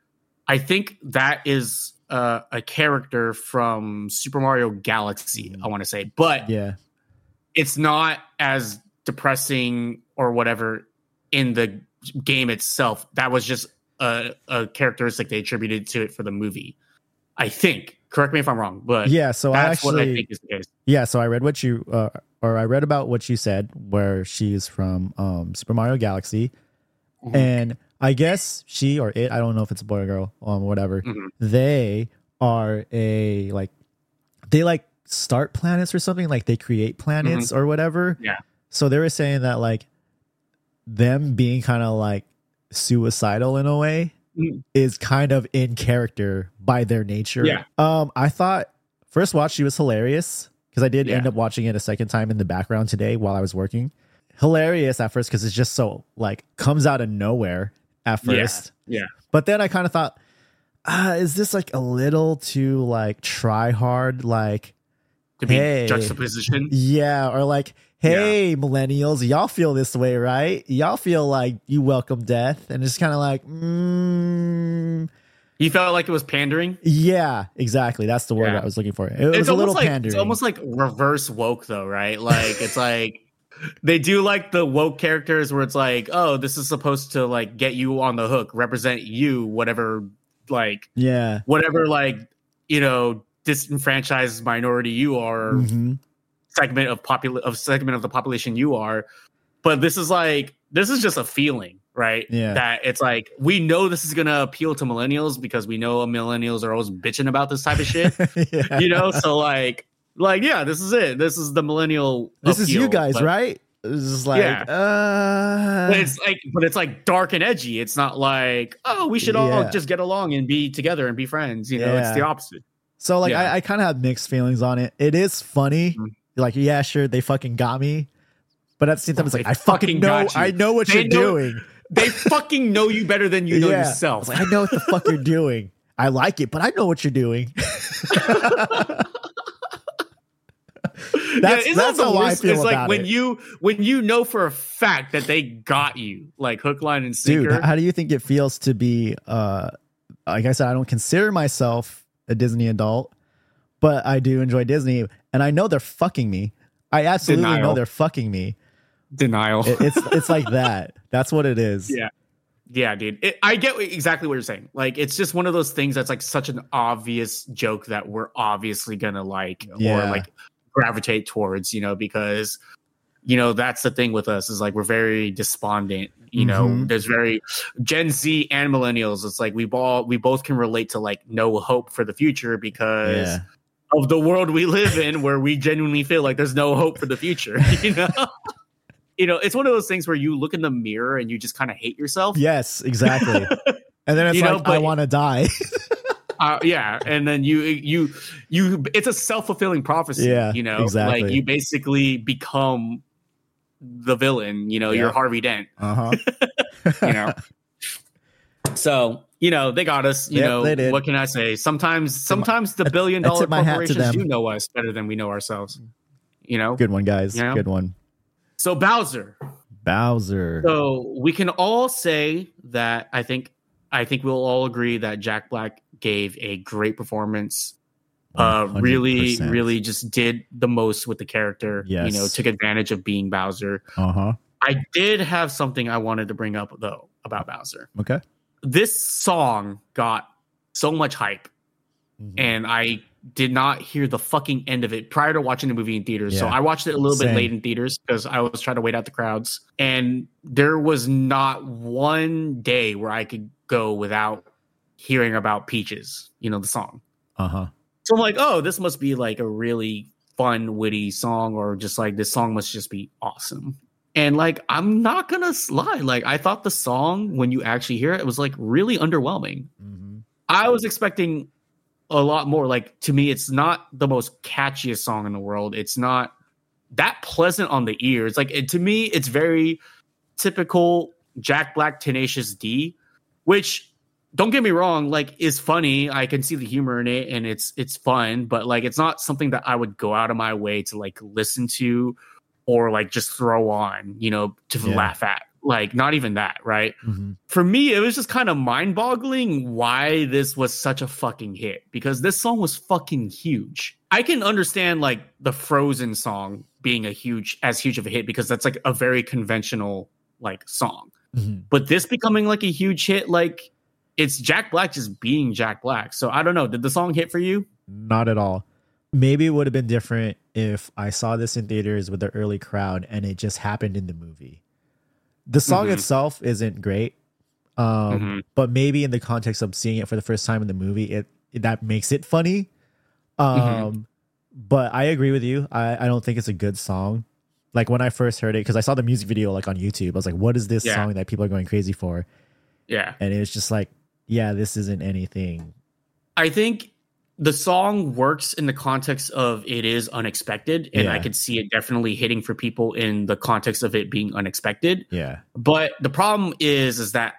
I think that is uh, a character from Super Mario Galaxy. I want to say, but
yeah.
it's not as depressing or whatever in the game itself. That was just a, a characteristic they attributed to it for the movie. I think. Correct me if I'm wrong, but
Yeah. So I
that's what I think is the case.
Yeah, so I read what you uh, or I read about what you said where she's from um Super Mario Galaxy
Mhm.
and I guess she or it, I don't know if it's a boy or girl, um whatever.
Mhm.
They are a like they like start planets or something like they create planets or whatever.
Mm-hmm. Yeah.
So they were saying that like them being kind of like suicidal in a way
Mm.
is kind of in character by their nature.
Yeah.
Um, I thought first watch she was hilarious because I did
Yeah.
end up watching it a second time in the background today while I was working. Hilarious at first because it's just so like comes out of nowhere at first.
Yeah.
But then I kind of thought, ah, is this like a little too like try hard? Like,
To be
Hey.
juxtaposition.
yeah, or like, hey, millennials, y'all feel this way, right? Y'all feel like you welcome death, and it's kind of like, mm,
You felt like it was pandering.
yeah, exactly. That's the word
Yeah.
I was looking for. It was
it's
a little
like
pandering.
it's almost like reverse woke though, right? Like it's (laughs) like they do like the woke characters where it's like, oh, this is supposed to like get you on the hook, represent you, whatever, like
yeah.
whatever, like you know, disenfranchised minority you are,
Mhm.
segment of popul of segment of the population you are. But this is like this is just a feeling, right?
Yeah.
That it's like we know this is gonna appeal to millennials because we know millennials are always bitching about this type of shit. (laughs)
yeah.
you know so like like yeah this is it this is the millennial
This is you guys,
but-
right? It's just like,
Yeah.
uh,
but it's like but it's like dark and edgy it's not like oh we should all
Yeah.
just get along and be together and be friends you know it's the opposite
So like
Yeah.
I, I kind of have mixed feelings on it. It is funny.
Mhm.
Like yeah, sure, they fucking got me. But at the same time, it's
They
like I fucking
fucking
know. I know what
They
you're
know-
doing.
they fucking know you better than you know
Yeah.
yourself
like, I know what the fuck you're doing. I like it, but I know what you're doing. (laughs) That's
isn't
that's how I feel
it's
about
like when
it.
you when you know for a fact that they got you like hook line and sinker
Dude, how do you think it feels to be? uh Like I said, I don't consider myself a Disney adult, but I do enjoy Disney, and I know they're fucking me. I absolutely know they're fucking me.
denial
It- it's (laughs) it's like that. That's what it is.
Yeah. Yeah, dude. It, I get exactly what you're saying. Like, it's just one of those things that's like such an obvious joke that we're obviously gonna like
Yeah.
or like gravitate towards, you know, because you know that's the thing with us is like we're very despondent you know
Mhm.
there's very gen z and millennials it's like we all we both can relate to like no hope for the future because
Yeah.
of the world we live in where we genuinely feel like there's no hope for the future (laughs) you know you know it's one of those things where you look in the mirror and you just kind of hate yourself
Yes, exactly. (laughs) And then it's
You know,
like, I want to die. (laughs)
uh, yeah and then you you you it's a self-fulfilling prophecy
Yeah,
you know
exactly.
like you basically become the villain you know you're harvey dent
Uh huh. (laughs)
you know so you know they got us you
Yep,
know what can i say sometimes sometimes the billion dollar
tip my hat to
corporations do know us better than we know ourselves you know
Good one, guys.
Yeah.
Good one.
so bowser
Bowser.
So we can all say that I think I think we'll all agree that Jack Black gave a great performance. Uh, really, really just did the most with the character. You know, took advantage of being Bowser.
Uh huh.
I did have something I wanted to bring up though about Bowser.
Okay.
This song got so much hype,
Mhm.
and I did not hear the fucking end of it prior to watching the movie in theaters. So I watched it a little
Same.
bit late in theaters because I was trying to wait out the crowds. And there was not one day where I could go without hearing about Peaches, you know, the song.
Uh huh.
So I'm like, oh, this must be like a really fun, witty song, or just like this song must just be awesome. And like, I'm not gonna lie, like, I thought the song, when you actually hear it, it was like really underwhelming.
hmm
I was expecting a lot more. Like to me, it's not the most catchiest song in the world. It's not that pleasant on the ear. It's like it, to me, it's very typical Jack Black Tenacious D, which don't get me wrong, like is funny. I can see the humor in it and it's it's fun, but like it's not something that I would go out of my way to like listen to or like just throw on, you know, to
Yeah.
laugh at. Like not even that, right?
hmm
for me, it was just kind of mind boggling why this was such a fucking hit because this song was fucking huge. I can understand like the Frozen song being a huge, as huge of a hit because that's like a very conventional like song.
hmm
But this becoming like a huge hit, like it's Jack Black just being Jack Black. So I don't know. Did the song hit for you?
Not at all. Maybe it would have been different if I saw this in theaters with the early crowd and it just happened in the movie. The song
Mhm.
itself isn't great, um,
Mhm.
but maybe in the context of seeing it for the first time in the movie, it, it- that makes it funny. Um,
Mhm.
But I agree with you. I, I don't think it's a good song. Like when I first heard it, because I saw the music video like on YouTube, I was like, "What is this
Yeah.
song that people are going crazy for?"
Yeah.
And it was just like, "Yeah, this isn't anything."
I think the song works in the context of it is unexpected, and I could see it definitely hitting for people in the context of it being unexpected.
Yeah,
But the problem is, is that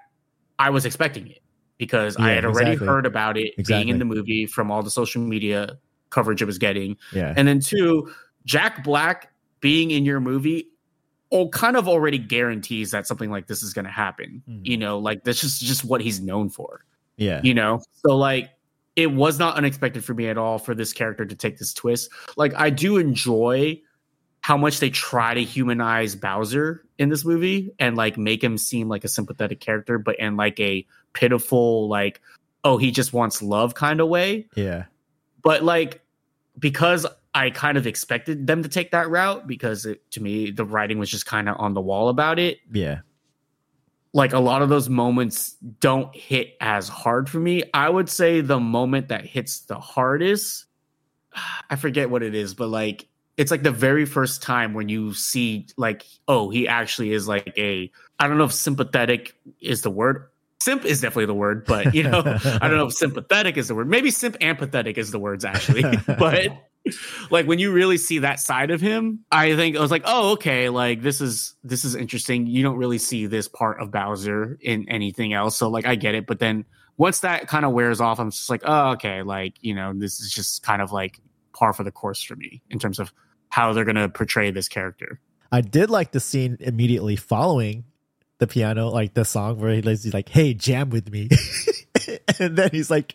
I was expecting it because I had already
exactly.
heard about it being in the movie from all the social media coverage it was getting,
yeah,
and then two, Jack Black being in your movie. Kind of already guarantees that something like this is going to happen.
Mhm.
You know, like this is just what he's known for
yeah.
you know so like it was not unexpected for me at all for this character to take this twist like i do enjoy how much they try to humanize bowser in this movie and like make him seem like a sympathetic character but in like a pitiful like oh he just wants love kind of way
yeah.
but like because i kind of expected them to take that route because it, to me the writing was just kind of on the wall about it
Yeah.
like a lot of those moments don't hit as hard for me. I would say the moment that hits the hardest, (sighs) I forget what it is, but like it's like the very first time when you see like, oh, he actually is like a I don't know if sympathetic is the word. Simp is definitely the word, but you know, (laughs) I don't know if sympathetic is the word. Maybe simp and pathetic is the words actually. (laughs) but (laughs) like when you really see that side of him, I think I was like, oh, okay, like this is this is interesting. You don't really see this part of Bowser in anything else, so like I get it. But then once that kind of wears off, I'm just like, oh, okay, like you know, this is just kind of like par for the course for me in terms of how they're gonna portray this character.
I did like the scene immediately following the piano, like the song where he's like, "Hey, jam with me," (laughs) and then he's like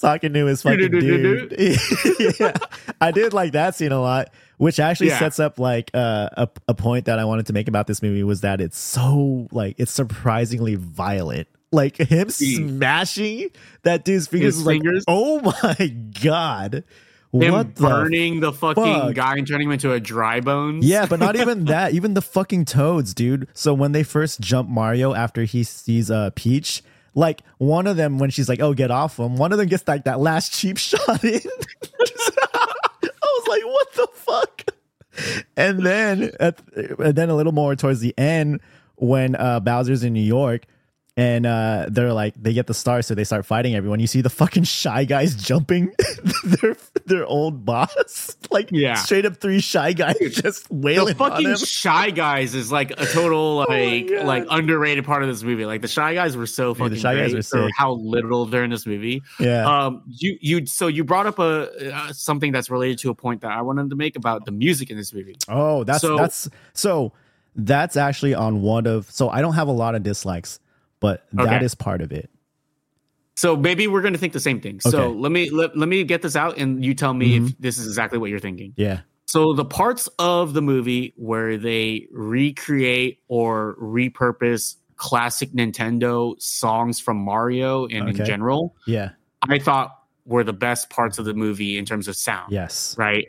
talking to his fucking dude. (laughs) yeah, I did like that scene a lot, which actually
Yeah.
sets up like uh, a a point that I wanted to make about this movie was that it's so like it's surprisingly violent. Like him smashing that dude's fingers,
His
is like, oh my god.
Him
What the
burning the fucking
fuck?
guy and turning him into a dry bones.
Yeah, but not even (laughs) that. Even the fucking toads, dude. So when they first jump Mario after he sees uh, Peach, like one of them, when she's like, "Oh, get off him," one of them gets like that last cheap (laughs) shot in. I was like, "What the fuck?" And then, at, and then a little more towards the end, when uh, Bowser's in New York. And uh, they're like, they get the star, so they start fighting everyone. You see the fucking shy guys jumping (laughs) their their old boss, (laughs) like
Yeah.
straight up three shy guys just
The
wailing on
fucking shy guys is like a total (laughs) like
God.
like underrated part of this movie. Like the shy guys were so
Dude, the
fucking
Shy Guys were sick.
how little during this movie.
Yeah,
Um, you you so you brought up a uh, something that's related to a point that I wanted to make about the music in this movie.
Oh, that's
So-
that's so that's actually on one of so I don't have a lot of dislikes, but that is part of it.
So maybe we're going to think the same thing. So let me let, let me get this out and you tell me
Mm-hmm.
if this is exactly what you're thinking.
Yeah.
So the parts of the movie where they recreate or repurpose classic Nintendo songs from Mario and
Okay.
in general,
Yeah.
I thought were the best parts of the movie in terms of sound.
Yes.
Right.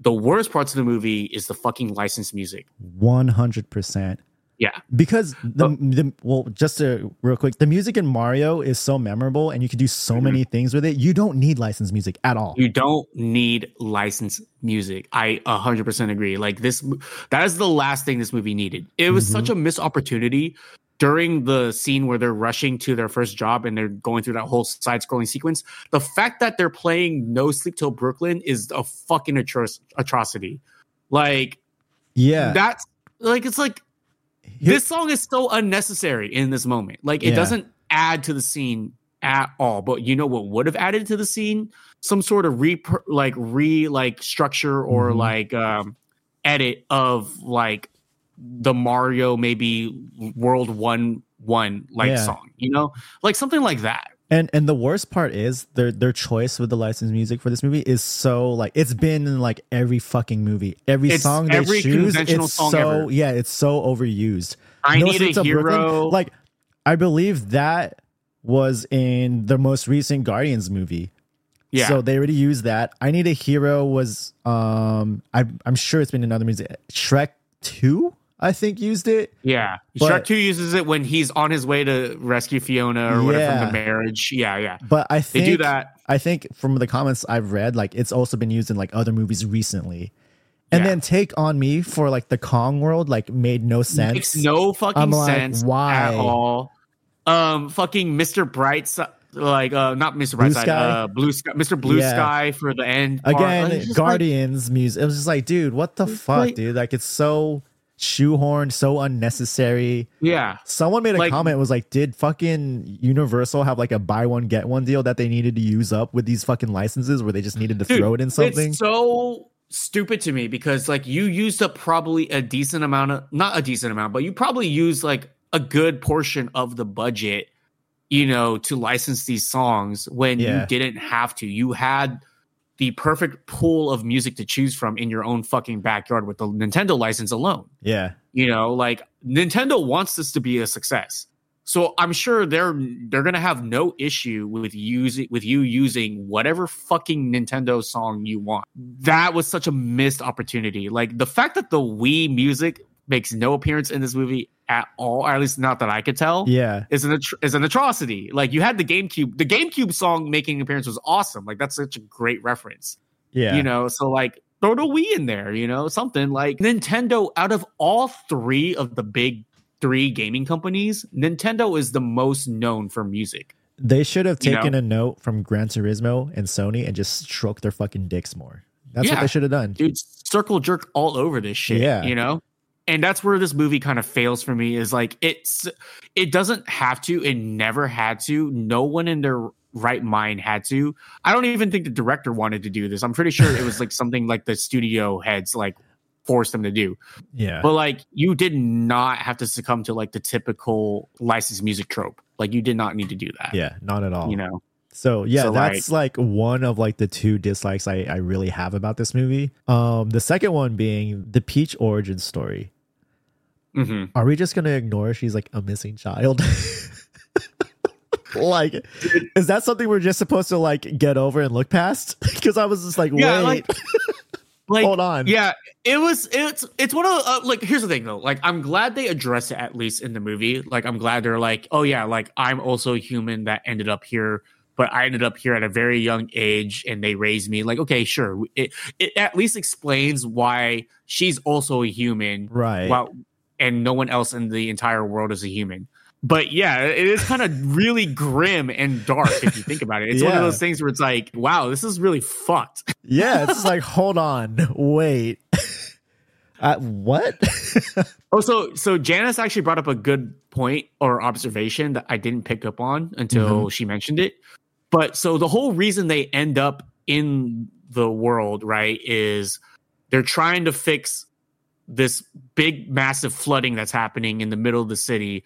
The worst parts of the movie is the fucking licensed music.
100%.
Yeah.
Because the,
Oh.
the well just to real quick, the music in Mario is so memorable and you can do so
Mm-hmm.
many things with it. You don't need licensed music at all.
You don't need licensed music. I 100% agree. Like this, that is the last thing this movie needed. It was
Mhm.
such a missed opportunity during the scene where they're rushing to their first job and they're going through that whole side scrolling sequence. The fact that they're playing No Sleep Till Brooklyn is a fucking atro- atrocity. Like,
yeah.
that's like, it's like, this song is so unnecessary in this moment. Like it
Yeah.
doesn't add to the scene at all. But you know what would have added to the scene? Some sort of re like re like structure or
Mhm.
like um edit of like the Mario maybe World One One like
Yeah.
song. You know, like something like that.
And and the worst part is their their choice with the licensed music for this movie is so like it's been in like every fucking movie. Every
It's
song they
every
choose, it's so
ever.
yeah, it's so overused.
I
No
need a
Till Brooklyn,
hero.
Like I believe that was in the most recent Guardians movie.
yeah.
So they already used that. I Need a Hero was um I I'm sure it's been in other movies. Shrek 2 I think used it.
Yeah,
But-
Shrek Two uses it when he's on his way to rescue Fiona or whatever from the marriage. Yeah, yeah,
But I think they
do that.
I think from the comments I've read, like it's also been used in like other movies recently. And
Yeah.
then Take on Me for like the Kong world, like made no sense.
Makes no fucking
I'm like,
sense
why?
at all. Um, fucking Mr. Brightside, like uh, not Mr.
Blue
Brightside, uh, Blue Sky, Mr. Blue
Yeah.
Sky for the end. part.
Again,
Like, it's just like-
Guardians music. It was just like, dude, what the fuck,
like-
dude? Like it's so shoehorned, so unnecessary.
yeah,
Someone made a
Like-
comment was like, did fucking Universal have like a buy one get one deal that they needed to use up with these fucking licenses where they just needed to
Dude,
throw it in something?
It's so stupid to me because like you used up probably a decent amount of not a decent amount, but you probably used like a good portion of the budget, you know, to license these songs when
Yeah.
you didn't have to. You had the perfect pool of music to choose from in your own fucking backyard with the Nintendo license alone.
yeah.
You know, like Nintendo wants this to be a success. So I'm sure they're they're gonna have no issue with using with you using whatever fucking Nintendo song you want. That was such a missed opportunity. Like the fact that the Wii music makes no appearance in this movie at all, or at least not that I could tell,
Yeah.
is an atro- is an atrocity. Like you had the GameCube, the GameCube song making appearance was awesome. Like that's such a great reference
Yeah.
you know so like throw the wii in there you know something like nintendo out of all three of the big three gaming companies nintendo is the most known for music
They should have
You
taken
know?
a note from Gran Turismo and Sony and just stroked their fucking dicks more. That's what they should have done.
dude circle jerk all over this shit
Yeah.
you know and that's where this movie kind of fails for me is like it's it doesn't have to it never had to no one in their right mind had to i don't even think the director wanted to do this i'm pretty sure it was like (laughs) something like the studio heads like forced them to do
Yeah.
But like you did not have to succumb to like the typical licensed music trope. Like you did not need to do that.
yeah, not at all.
You know.
So yeah,
So,
that's like, one of like the two dislikes I, I really have about this movie. Um, the second one being the Peach origin story.
Hmm
Are we just gonna ignore she's like a missing child? (laughs) like, is that something we're just supposed to like get over and look past? (laughs) Because I was just like,
Yeah,
wait,
like- (laughs) like
hold on.
yeah it was it's it's one of the, uh, like here's the thing though like i'm glad they address it at least in the movie like i'm glad they're like oh yeah like i'm also a human that ended up here but i ended up here at a very young age and they raised me like okay sure it it at least explains why she's also a human
right?
well and no one else in the entire world is a human. But yeah it is kind of really grim and dark if you think about it. It's one of those things where it's like wow this is really fucked. (laughs)
Yeah, it's like, hold on, wait, (laughs) uh, what? (laughs)
Oh, so so Janice actually brought up a good point or observation that I didn't pick up on until she mentioned it. But so the whole reason they end up in the world, right, is they're trying to fix this big massive flooding that's happening in the middle of the city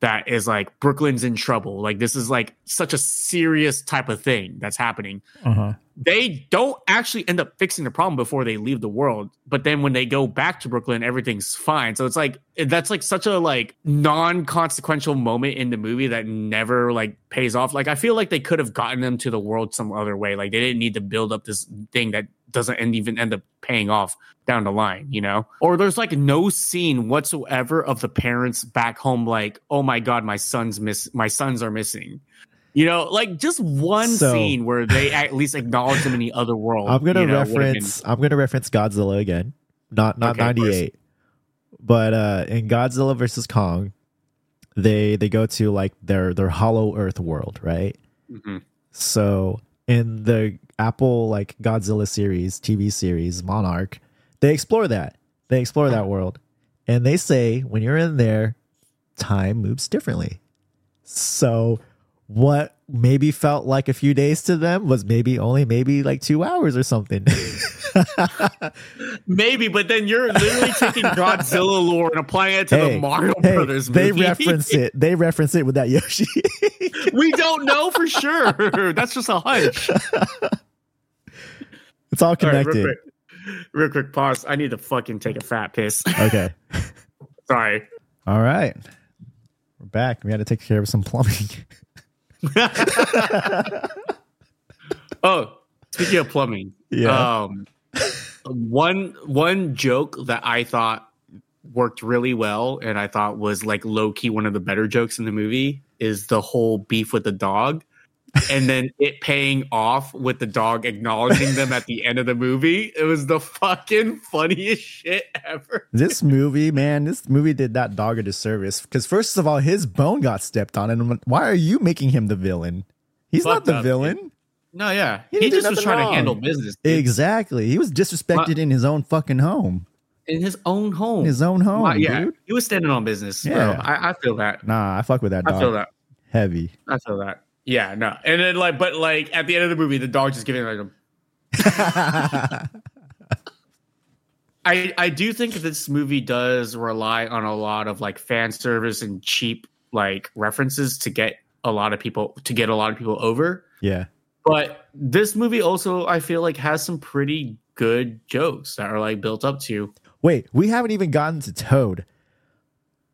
that is like Brooklyn's in trouble. Like this is like such a serious type of thing that's happening
uh-huh.
They don't actually end up fixing the problem before they leave the world. But then when they go back to brooklyn everything's fine. So it's like that's like such a like non-consequential moment in the movie that never like pays off. Like i feel like they could have gotten them to the world some other way. Like they didn't need to build up this thing that doesn't end, even end up paying off down the line you know? Or there's like no scene whatsoever of the parents back home like oh my god my son's miss my sons are missing you know, like just one
So-
scene where they (laughs) at least acknowledge them in the other world.
I'm gonna
you know,
reference. I'm gonna reference Godzilla again. Not not
Okay,
98, but uh, in Godzilla versus Kong, they they go to like their their Hollow Earth world, right?
been- Mhm.
So in the Apple like Godzilla series, TV series, Monarch, they explore that. They explore that world. And they say when you're in there, time moves differently. So what maybe felt like a few days to them was maybe only maybe like two hours or something. (laughs)
Maybe, but then you're literally taking (laughs) Godzilla lore and applying it to
Hey,
the Mario
hey,
Brothers
they reference it. (laughs) They reference it with that Yoshi.
we don't know for sure. That's just a hunch.
it's all
All right,
connected.
real, quick, real quick, pause. I need to fucking take a fat piss.
okay.
Sorry.
All right. We're back. We had to take care of some plumbing. (laughs)
Oh, speaking of plumbing,
Yeah.
Um, one one joke that I thought worked really well, and I thought was like low key one of the better jokes in the movie, is the whole beef with the dog, and then it paying off with the dog acknowledging them at the end of the movie. It was the fucking funniest shit ever.
this movie, man, this movie did that dog a disservice because first of all, his bone got stepped on, and like, why are you making him the villain? He's not the
up,
villain.
No, yeah,
He
he, just was trying
wrong.
to handle business dude.
Exactly. He was disrespected in his own fucking home.
in his own home.
In his own home,
Wow, yeah,
dude.
he was standing on business.
Yeah.
bro. I, I feel that.
Nah, I fuck with that
I feel that.
Heavy.
I feel that. Yeah, no. And then like, but like at the end of the movie, the dog just giving like a. (laughs) I I do think this movie does rely on a lot of like fan service and cheap like references to get a lot of people to get a lot of people over.
yeah.
But this movie also I feel like has some pretty good jokes that are like built up to.
Wait, we haven't even gotten to Toad.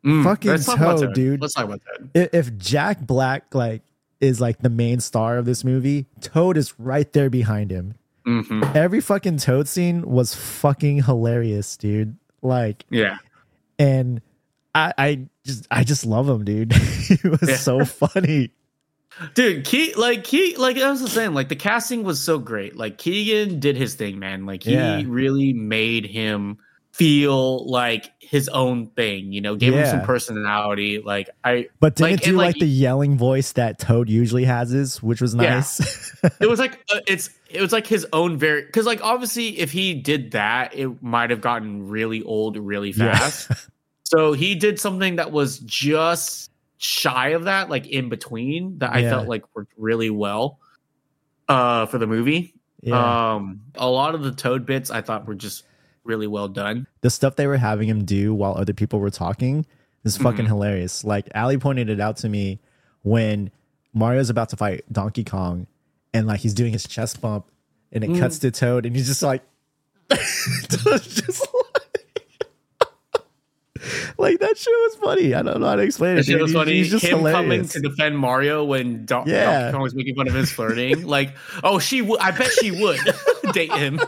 Mm,
Fucking
about
Toad, dude.
Let's talk about that.
If Jack Black like is like the main star of this movie, Toad is right there behind him.
hmm
Every fucking Toad scene was fucking hilarious, dude. Like,
Yeah.
and I, I just, I just love him, dude. (laughs) he was
Yeah.
so funny.
Dude, Ke like Ke like I was saying, like the casting was so great. Like Keegan did his thing, man. Like he
Yeah.
really made him feel like his own thing, you know, gave him some personality. Like I
But didn't
Like,
it do like,
like,
the yelling voice that Toad usually has, is which was
Yeah.
nice. (laughs)
it was like uh, it's it was like his own very because like obviously if he did that, it might have gotten really old really
Yeah.
fast. (laughs) so he did something that was just shy of that, like in between, that I felt like worked really well uh for the movie.
yeah.
Um, a lot of the Toad bits I thought were just really well done.
the stuff they were having him do while other people were talking is fucking
Mhm.
hilarious. Like Ali pointed it out to me when Mario's about to fight Donkey Kong and like he's doing his chest bump and it
Mm.
cuts to Toad and he's just like (laughs) just like, (laughs) like that shit was funny. I don't know how to explain it. Dude.
was
He's-
funny.
He's just
Him coming to defend Mario when Don-
Yeah.
Donkey Kong was making fun of his flirting. like, oh, she would. I bet she would (laughs) date him.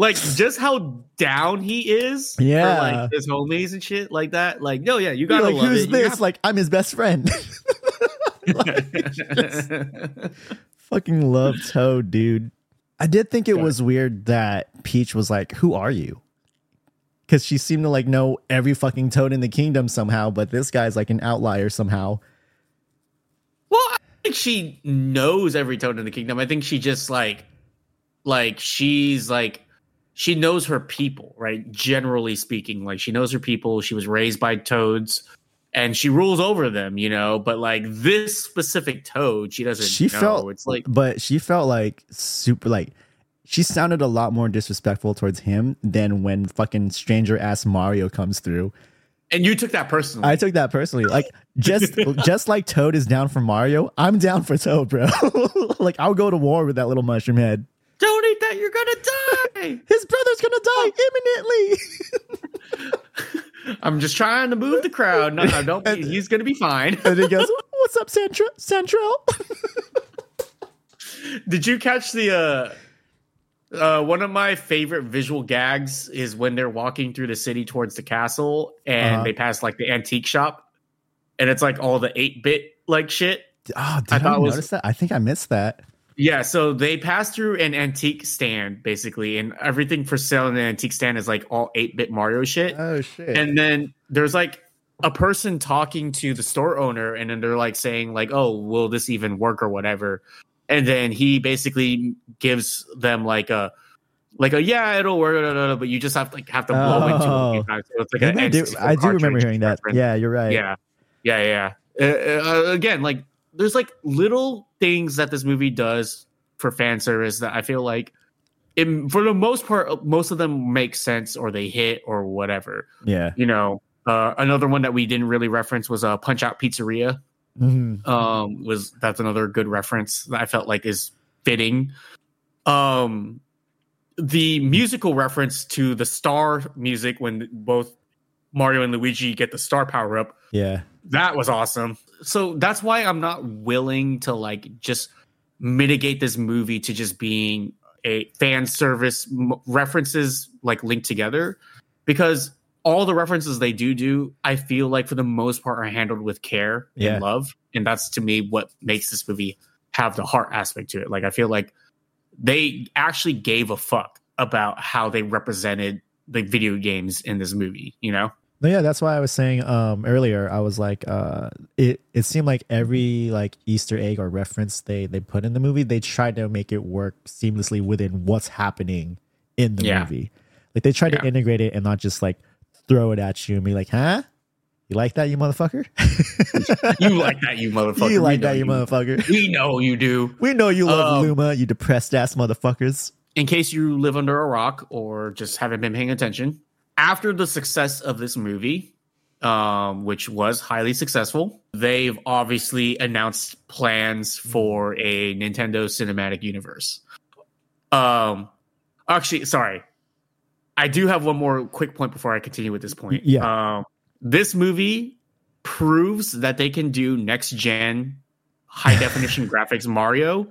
Like, just how down he is.
Yeah.
For, like his homies and shit like that. Like, no, yeah, you
You're
gotta
like,
love
who's
it.
This?
have-
Like, I'm his best friend. (laughs) (laughs) Fucking love Toad, dude. I did think it was weird that Peach was like, "Who are you?" Because she seemed to like know every fucking Toad in the kingdom somehow, but this guy's like an outlier somehow.
Well, I think she knows every toad in the kingdom. I think she just like, like she's like, she knows her people, right? Generally speaking, like she knows her people. She was raised by toads, and she rules over them, you know. But like this specific toad, she doesn't.
She
know.
felt
it's like
but she felt like super like she sounded a lot more disrespectful towards him than when fucking stranger ass Mario comes through.
and you took that personally.
I took that personally. Like just (laughs) just like Toad is down for Mario, I'm down for Toad, bro. (laughs) like I'll go to war with that little mushroom head.
Don't eat that. You're gonna die. (laughs)
His brother's gonna die imminently. (laughs)
I'm just trying to move the crowd. No, no, don't. Be, he's gonna be fine.
and he goes, (laughs) "What's up, Central? Central?"
Did you catch the uh uh one of my favorite visual gags is when they're walking through the city towards the castle and
Uh-huh.
they pass like the antique shop and it's like all the 8-bit like shit.
oh, did
I
I,
it was-
notice that? I think I missed that.
Yeah, so they pass through an antique stand basically and everything for sale in the antique stand is like all 8-bit Mario shit.
Oh shit!
and then there's like a person talking to the store owner and then they're like saying like oh will this even work or whatever and then he basically gives them like a like a yeah it'll work blah, blah, blah, but you just have to like have to blow into it
Oh.
so it's like
I do,
N64
I do remember hearing that. Yeah, you're right.
yeah yeah yeah uh, uh, again like there's like little things that this movie does for fan service that i feel like it, for the most part most of them make sense or they hit or whatever
yeah.
you know uh, another one that we didn't really reference was uh, punch out pizzeria
Mhm.
um was that's another good reference that i felt like is fitting um the musical reference to the star music when both mario and luigi get the star power up.
Yeah.
that was awesome. So that's why i'm not willing to like just mitigate this movie to just being a fan service m- references like linked together. Because all the references they do do i feel like for the most part are handled with care
Yeah.
and love. And that's to me what makes this movie have the heart aspect to it. Like i feel like they actually gave a fuck about how they represented the video games in this movie you know
No, yeah, that's why I was saying um earlier. I was like, uh, it it seemed like every like Easter egg or reference they they put in the movie, they tried to make it work seamlessly within what's happening in the
Yeah.
movie. Like they tried to integrate it and not just like throw it at you and be like, huh? You like that, you motherfucker?
you like that you (laughs) motherfucker
you like that, you motherfucker?
we know you do
We know you love
Um,
Luma, you depressed ass motherfuckers.
in case you live under a rock or just haven't been paying attention, after the success of this movie, um, which was highly successful, they've obviously announced plans for a Nintendo Cinematic Universe. Um, actually, sorry, I do have one more quick point before I continue with this point.
Yeah.
um, this movie proves that they can do next gen high (laughs) definition graphics Mario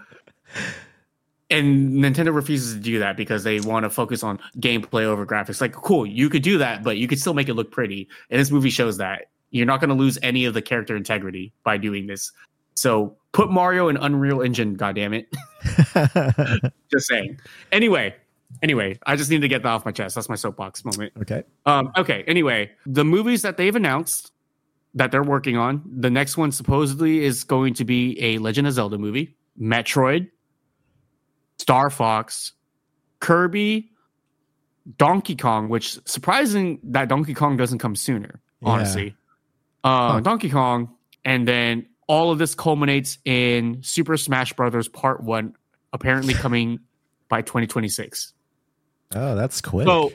and Nintendo refuses to do that because they want to focus on gameplay over graphics. Like, cool, you could do that, but you could still make it look pretty. And this movie shows that you're not going to lose any of the character integrity by doing this. So put Mario in Unreal Engine, goddammit. (laughs) Just saying. Anyway, anyway, I just need to get that off my chest. That's my soapbox moment.
okay.
Um, okay. Anyway, the movies that they've announced that they're working on, the next one supposedly is going to be a Legend of Zelda movie, Metroid, Star Fox, Kirby, Donkey Kong. Which surprising that Donkey Kong doesn't come sooner.
Yeah.
Honestly, uh,
Huh.
Donkey Kong, and then all of this culminates in Super Smash Brothers Part One, apparently (laughs) coming by 2026.
Oh, that's quick.
So,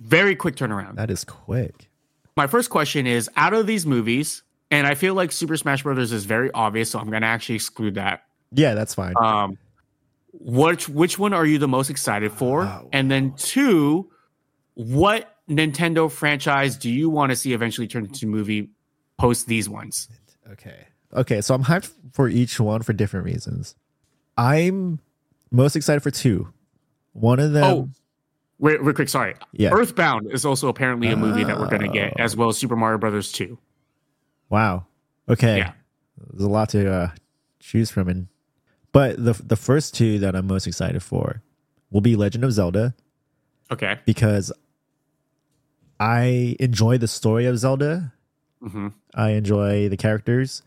very quick turnaround
that is quick.
my first question is out of these movies, and I feel like Super Smash Brothers is very obvious, so I'm going to actually exclude that.
Yeah, that's fine.
Um, which which one are you the most excited for?
Wow.
And then two, what Nintendo franchise do you want to see eventually turn into a movie post these ones?
Okay. Okay, so I'm hyped for each one for different reasons. I'm most excited for two. One of them
Oh, wait, real quick. Sorry.
Yeah.
Earthbound is also apparently a movie that we're going to get, as well as Super Mario Brothers 2.
Wow. Okay.
Yeah.
There's a lot to uh, choose from, and but the the first two that I'm most excited for will be Legend of Zelda
Okay.
because I enjoy the story of Zelda.
hmm
I enjoy the characters.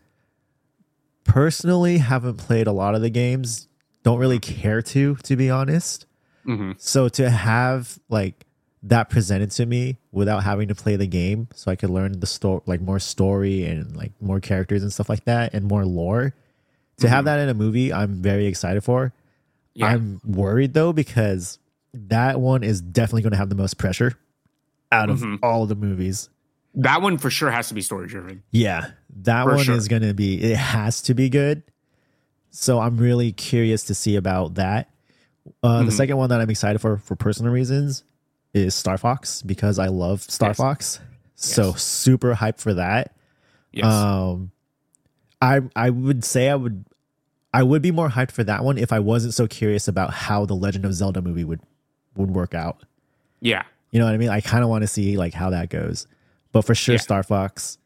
Personally, haven't played a lot of the games. Don't really care to, to be honest.
hmm
So to have like that presented to me without having to play the game, so I could learn the story, like more story and like more characters and stuff like that, and more lore. To have that in a movie, I'm very excited for.
Yeah.
I'm worried though because that one is definitely going to have the most pressure out of
Mhm.
all the movies.
that one for sure has to be story driven.
Yeah, that
For
one
sure.
is going to be. It has to be good. So I'm really curious to see about that. Uh, The
Mhm.
second one that I'm excited for for personal reasons is Star Fox because I love Star
Yes.
Fox. So
Yes.
super hyped for that.
Yes.
Um, I I would say I would I would be more hyped for that one if I wasn't so curious about how the Legend of Zelda movie would would work out.
yeah.
You know what I mean? I kind of want to see like how that goes. But for sure,
Yeah.
Star Fox.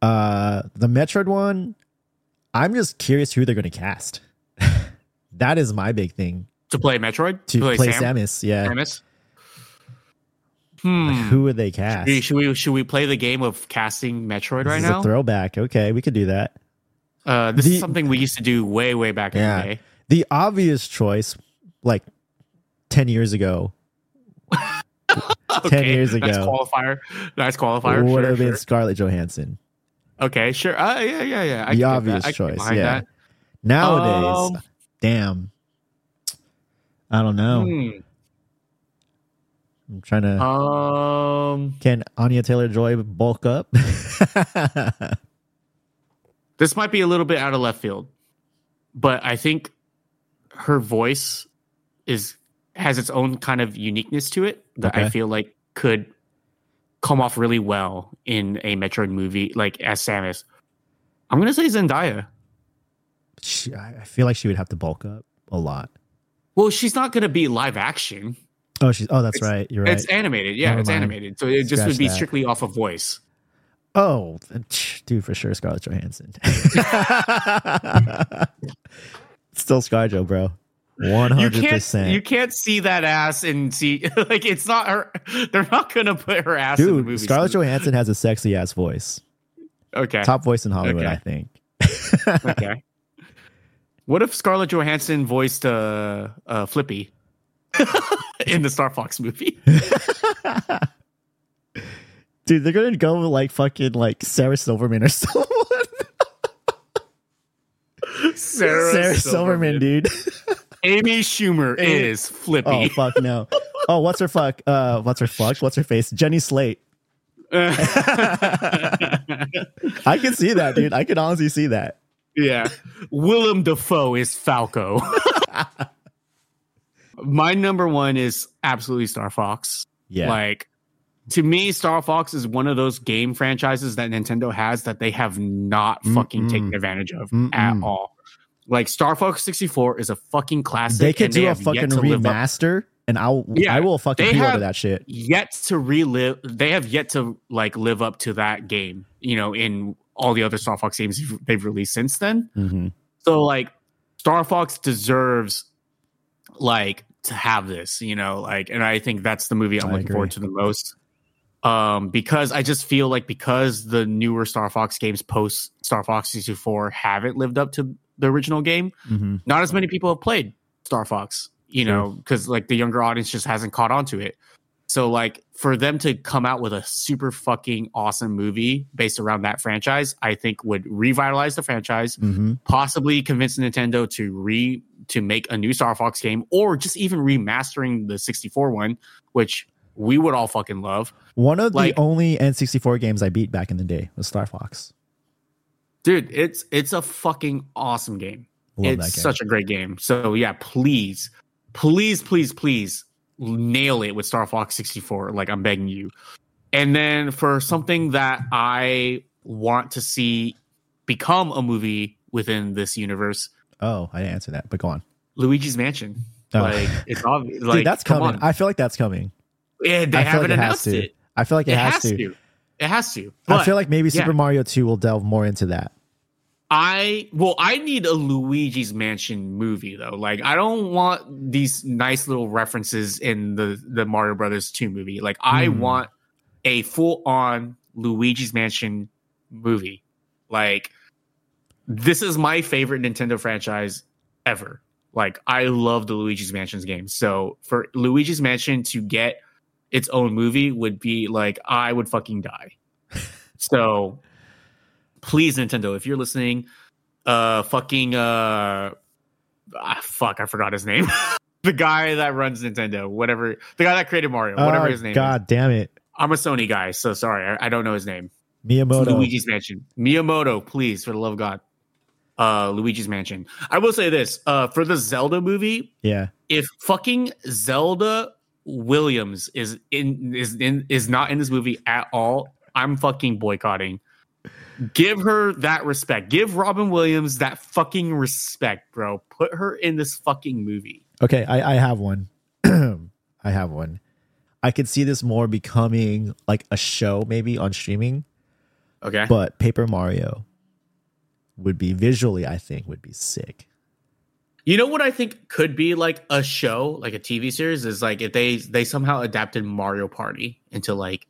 Uh, the Metroid one, I'm just curious who they're going to cast. (laughs) that is my big thing
To play Metroid?
to play,
Sam-
Samus. Yeah,
Samus? Hmm.
who would they cast?
Should we, should we should we play the game of casting Metroid
This
right now?
a throwback. Okay, we could do that.
Uh, this
The-
is something we used to do way way back in the day.
The obvious choice, like ten years ago, (laughs)
Okay,
years ago.
Nice qualifier. Nice qualifier.
would
Sure,
have been
sure.
Scarlett Johansson.
Okay, sure. Uh, yeah, yeah, yeah. I
the obvious
I
choice. Yeah.
that.
Nowadays,
Um,
damn. I don't know.
hmm.
I'm trying to.
Um,
Can Anya Taylor Joy bulk up? (laughs)
this might be a little bit out of left field, but I think her voice is has its own kind of uniqueness to it that I feel like could come off really well in a Metroid movie, like as Samus. I'm gonna say Zendaya.
she, I feel like she would have to bulk up a lot.
Well, she's not gonna be live action.
Oh, she's. Oh, that's
It's-
right. You're right.
It's animated. Yeah,
Never
it's
mind.
animated. So it just would be
that.
strictly off of voice.
Oh, dude, for sure, Scarlett Johansson. (laughs) Still ScarJo, bro. One hundred percent.
you can't see that ass and see (laughs) like it's not her. (laughs) They're not gonna put her ass in the movie.
Dude, Scarlett Johansson has a sexy ass voice.
Okay.
Top voice in Hollywood,
Okay.
I think.
okay. What if Scarlett Johansson voiced uh, uh Slippy in the Star Fox movie?
Dude, they're gonna go like fucking like Sarah Silverman or (laughs) someone.
Sarah,
Sarah Silverman, dude.
Amy Schumer is Slippy.
Oh fuck no. Oh, what's her fuck? Uh, what's her fuck? What's her face? Jenny Slate. (laughs) I can see that, dude. I can honestly see that.
yeah. Willem Dafoe is Falco. (laughs) My number one is absolutely Star Fox.
Yeah.
Like to me, Star Fox is one of those game franchises that Nintendo has that they have not fucking
Mm-mm.
taken advantage of at
Mm-mm.
all. Like Star Fox 64 is a fucking classic.
they could do a fucking
to live up-
remaster, and I'll
Yeah,
I will fucking
they have-
that shit.
Yet to relive, they have yet to like live up to that game. You know, in all the other Star Fox games they've released since then.
Mm-hmm.
So like Star Fox deserves like to have this, you know, like and I think that's the movie I'm
I
looking
agree.
forward to the most. Um because I just feel like because the newer Star Fox games post Star Fox 64 haven't lived up to the original game,
Mm-hmm.
not as many people have played Star Fox, you know, cuz like the younger audience just hasn't caught on to it. So like for them to come out with a super fucking awesome movie based around that franchise, I think would revitalize the franchise
Mm-hmm.
possibly convince Nintendo to re to make a new Star Fox game or just even remastering the 64 one, which we would all fucking love.
One of
Like-
the only N64 games I beat back in the day was Star Fox.
Dude, it's it's a fucking awesome game.
Love
it's
game.
such a great game. So yeah, please, please, please, please nail it with Star Fox 64. Like I'm begging you. And then for something that I want to see become a movie within this universe,
Oh, I didn't answer that, but go on.
Luigi's Mansion.
Oh.
Like it's obvious. (laughs) Like
Dude, that's coming. I feel like that's coming.
Yeah, they
I feel
haven't
like it has
announced
to.
it.
I feel like it,
It
has,
has
to.
to. It has to.
I feel like maybe
yeah.
Super Mario 2 will delve more into that.
I well, I need a Luigi's Mansion movie though. Like, I don't want these nice little references in the the Mario Brothers two movie. Like, I
Hmm.
want a full on Luigi's Mansion movie. Like, this is my favorite Nintendo franchise ever. Like, I love the Luigi's Mansions games. So for Luigi's Mansion to get its own movie would be like I would fucking die. so please Nintendo, if you're listening, uh fucking uh ah, fuck, I forgot his name. (laughs) the guy that runs Nintendo, whatever the guy that created Mario, whatever
Oh,
his name
God
is.
damn it.
I'm a Sony guy, so sorry, I, I don't know his name.
Miyamoto.
Luigi's Mansion. Miyamoto, please, for the love of God. Uh Luigi's Mansion. I will say this, uh for the Zelda movie,
Yeah.
if fucking Zelda Williams is in is in is not in this movie at all, I'm fucking boycotting. Give her that respect. Give Robin Williams that fucking respect, bro. Put her in this fucking movie.
Okay, I, I have one. (clears throat) I have one. I could see this more becoming like a show, maybe on streaming,
Okay.
but Paper Mario would be visually, I think, would be sick.
You know what I think could be like a show, like a TV series, is like if they they somehow adapted Mario Party into like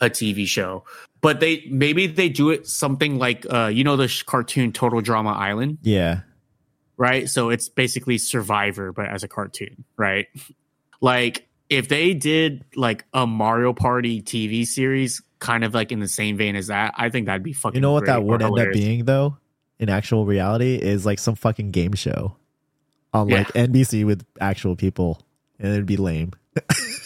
a TV show, but they maybe they do it something like uh you know the sh- cartoon Total Drama Island.
Yeah.
right? So it's basically Survivor, but as a cartoon, right? Like if they did like a Mario Party TV series, kind of like in the same vein as that, I think that'd be fucking.
You know what that would end up being though? In actual reality, is like some fucking game show on
Yeah.
like NBC with actual people, and it'd be lame. (laughs)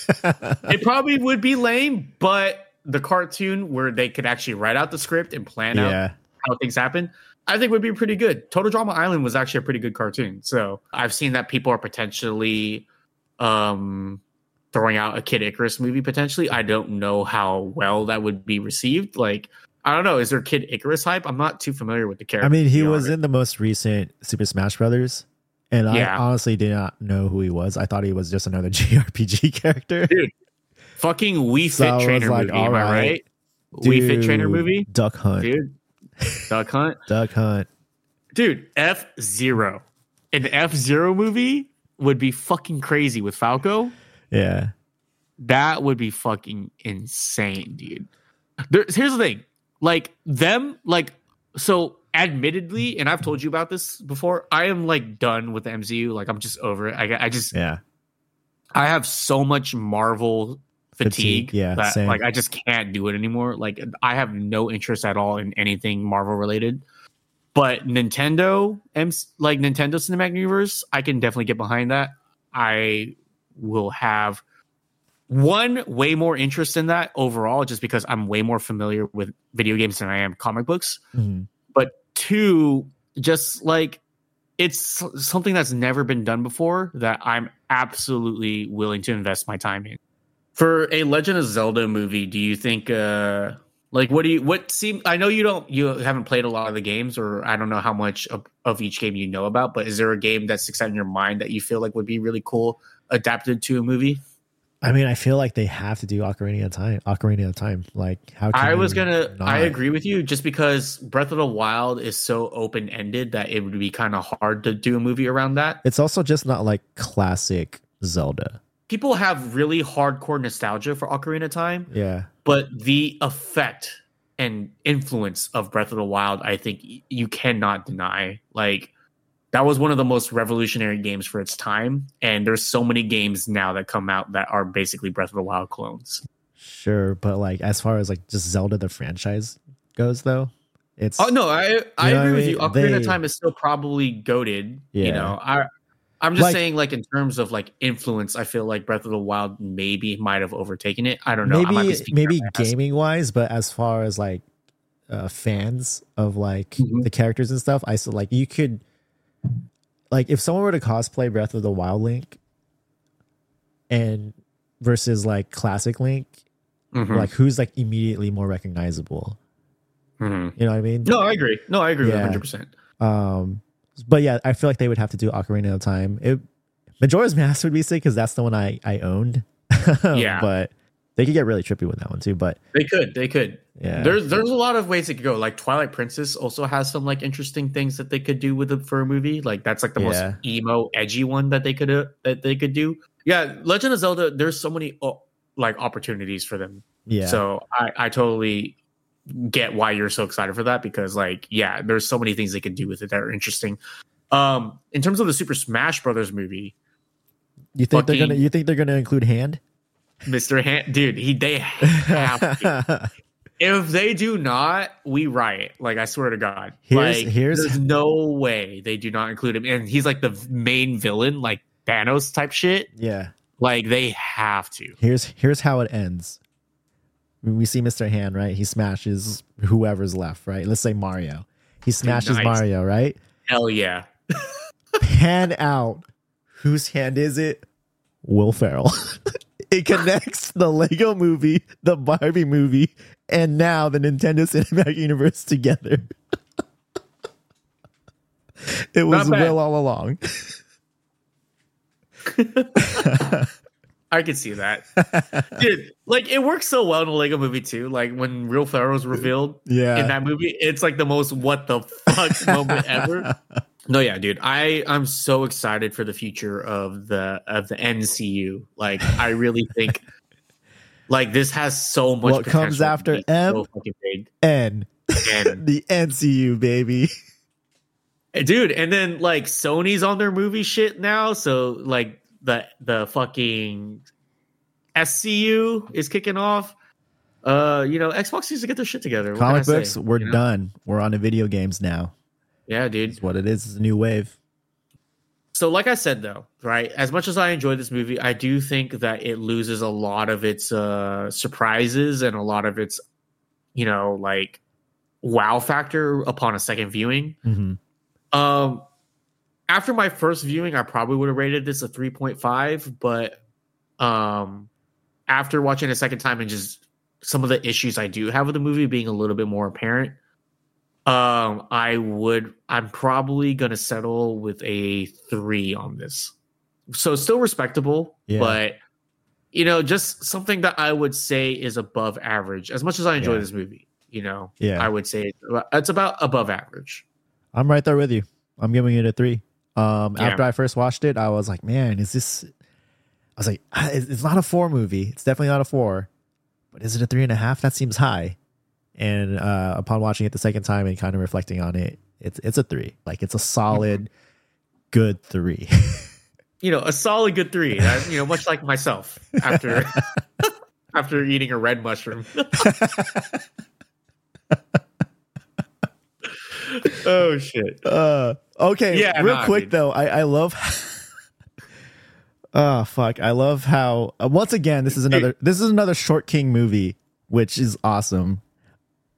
It probably would be lame, but the cartoon where they could actually write out the script and plan out how things happen, I think would be pretty good. Total Drama Island was actually a pretty good cartoon. So I've seen that people are potentially um throwing out a Kid Icarus movie potentially. I don't know how well that would be received. Like I don't know, is there Kid Icarus hype? I'm not too familiar with the character.
I mean, he was in the most recent Super Smash Brothers, and
Yeah.
I honestly did not know who he was. I thought he was just another (laughs) JRPG character.
fucking Wii Fit
So was
Trainer
like,
movie. Am I
alright.
right? Wii Fit Trainer movie,
Duck Hunt.
dude. Duck Hunt, (laughs)
Duck Hunt.
dude. F Zero, an F Zero movie would be fucking crazy with Falco.
Yeah.
That would be fucking insane, dude. There, here's the thing, like them, like so. Admittedly, and I've told you about this before. I am like done with the MCU. Like I'm just over it. I, I just
Yeah.
I have so much Marvel fatigue,
Fatigue, yeah,
that
same.
like I just can't do it anymore. Like I have no interest at all in anything Marvel related. But Nintendo, M- like Nintendo Cinematic Universe, I can definitely get behind that. I will have one way more interest in that overall, just because I'm way more familiar with video games than I am comic books
Mhm.
but two just like it's something that's never been done before that i'm absolutely willing to invest my time in. For a legend of zelda movie do you think uh like what do you what seem i know you don't you haven't played a lot of the games or i don't know how much of, of each game you know about but is there a game that sticks out in your mind that you feel like would be really cool adapted to a movie
I mean, I feel like they have to do Ocarina of Time. Ocarina of Time. Like, how? Can
I was gonna. I agree with you, just because Breath of the Wild is so open ended that it would be kind of hard to do a movie around that.
It's also just not like classic Zelda.
People have really hardcore nostalgia for Ocarina of Time,
Yeah.
but the effect and influence of Breath of the Wild, I think you cannot deny. Like that was one of the most revolutionary games for its time, and there's so many games now that come out that are basically Breath of the Wild clones.
Sure, but like as far as like just Zelda the franchise goes, though, it's
Oh no, I I agree
I
with you. Ocarina of Time is still probably goaded.
Yeah.
You know, I I'm just
Like-
saying, like in terms of like influence, I feel like Breath of the Wild maybe might have overtaken it. I don't know. I might be
maybe maybe
out my ass.
gaming wise, but as far as like uh, fans of like
Mhm.
the characters and stuff, I still like you could like if someone were to cosplay Breath of the Wild Link, and versus like classic Link,
Mhm.
like who's like immediately more recognizable?
Mhm.
You know what I mean?
No, I agree. No, I agree
Yeah.
with 100. percent
Um, but yeah, I feel like they would have to do Ocarina of Time. It Majora's Mask would be sick because that's the one I I owned. (laughs)
Yeah.
but they could get really trippy with that one too. But
They could, they could.
yeah,
There's there's a lot of ways it could go. Like Twilight Princess also has some like interesting things that they could do with it for a movie. Like that's like the
Yeah.
most emo, edgy one that they could uh, that they could do. Yeah, Legend of Zelda. There's so many uh, like opportunities for them.
yeah,
So I I totally get why you're so excited for that because like yeah, there's so many things they could do with it that are interesting. Um, in terms of the Super Smash Brothers movie,
you think they're gonna you think they're gonna include hand?
Mr. Han, dude, he they have to. if they do not, we riot. Like I swear to God.
Here's-
like,
here's-
there's no way they do not include him, and he's like the main villain, like Thanos type shit.
yeah.
Like they have to.
Here's here's how it ends. When we see Mr. Hand, right? He smashes whoever's left, right? Let's say Mario. He smashes
nice.
Mario, right?
Hell yeah. (laughs)
Pan out. Whose hand is it? Will Ferrell. (laughs) it (laughs) connects the Lego movie, the Barbie movie, and now the Nintendo Cinematic Universe together. (laughs) it was Will all along. (laughs)
I could see that, (laughs) dude. Like it works so well in a Lego movie too. Like when Will Ferrell's revealed
Yeah.
in that movie, it's like the most what the fuck (laughs) moment ever. No, yeah, dude. I I'm so excited for the future of the of the MCU. Like I really think (laughs) like this has so much.
What comes after M?
So
and
And
the NCU, baby.
Eh, dude, and then like Sony's on their movie shit now, so like the the fucking SCU is kicking off. Uh, you know, Xbox needs to get their shit together. What can I say?
we're
You know?
done. We're on to video games now.
Yeah, dude.
It's what it is. It's a new wave.
So, like I said, though, right? As much as I enjoy this movie, I do think that it loses a lot of its uh, surprises and a lot of its, you know, like wow factor upon a second viewing.
hmm
Um, after my first viewing, I probably would have rated this a three point five, but um, after watching a second time and just some of the issues I do have with the movie being a little bit more apparent, um, I would. I'm probably gonna settle with a three on this. So still respectable,
Yeah.
but you know, just something that I would say is above average. As much as I enjoy
Yeah.
this movie, you know,
Yeah.
I would say it's about above average.
I'm right there with you. I'm giving it a three. Um,
Yeah.
after I first watched it, I was like, man, is this? I was like, it's not a four movie. It's definitely not a four, but is it a three and a half? That seems high. And uh, upon watching it the second time and kind of reflecting on it, it's it's a three. Like it's a solid, good three. (laughs)
you know, a solid good three. You know, much like myself after (laughs) after eating a red mushroom. (laughs) oh shit!
Uh, okay.
Yeah,
real
nah,
quick
dude.
though, I I love. oh (laughs) fuck! I love how uh, once again this is another this is another Short King movie, which is awesome.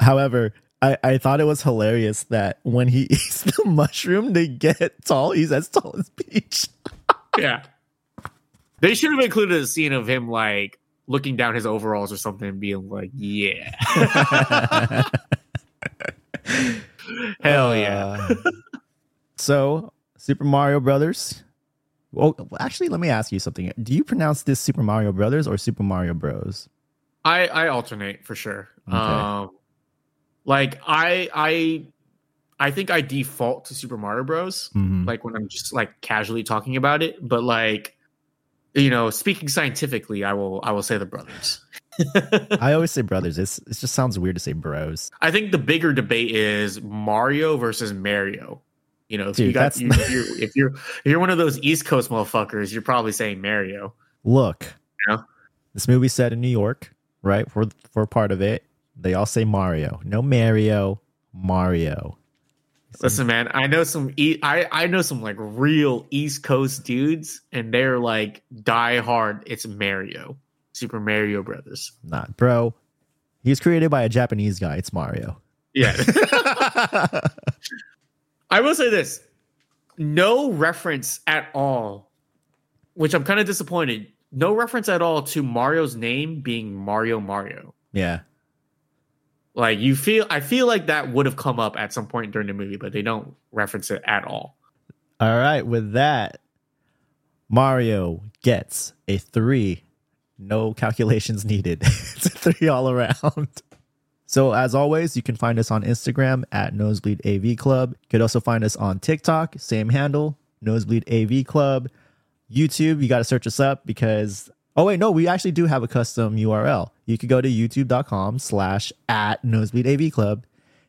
However, I I thought it was hilarious that when he (laughs) eats the mushroom to get tall, he's as tall as Peach. (laughs)
Yeah, they should have included a scene of him like looking down his overalls or something and being like, "Yeah, hell yeah."
So Super Mario Brothers. Well, actually, let me ask you something. Do you pronounce this Super Mario Brothers or Super Mario Bros?
I I alternate for sure.
Okay.
Um, like I I I think I default to Super Mario Bros.
Mhm.
Like when I'm just like casually talking about it, but like you know, speaking scientifically, I will I will say the brothers. (laughs)
I always say brothers. It's it just sounds weird to say bros.
I think the bigger debate is Mario versus Mario. You know, if
Dude,
you got you, if you're if you're if you're one of those East Coast motherfuckers, you're probably saying Mario.
Look, this movie set in New York, right? For for part of it, they all say Mario. No Mario, Mario.
Listen, man, I know some e- I I know some like real East Coast dudes, and they're like die hard. It's Mario, Super Mario Brothers.
Not bro. He's created by a Japanese guy. It's Mario.
Yeah, (laughs) (laughs) I will say this: no reference at all, which I'm kind of disappointed no reference at all to Mario's name being Mario Mario.
Yeah.
Like you feel, I feel like that would have come up at some point during the movie, but they don't reference it at all.
All right. With that, Mario gets a three. No calculations needed. (laughs) it's a three all around. So, as always, you can find us on Instagram at Nosebleed AV Club. You could also find us on TikTok, same handle, Nosebleed AV Club. YouTube, you got to search us up because, oh, wait, no, we actually do have a custom URL. You could go to youtube.com slash at Nosebleed AV Club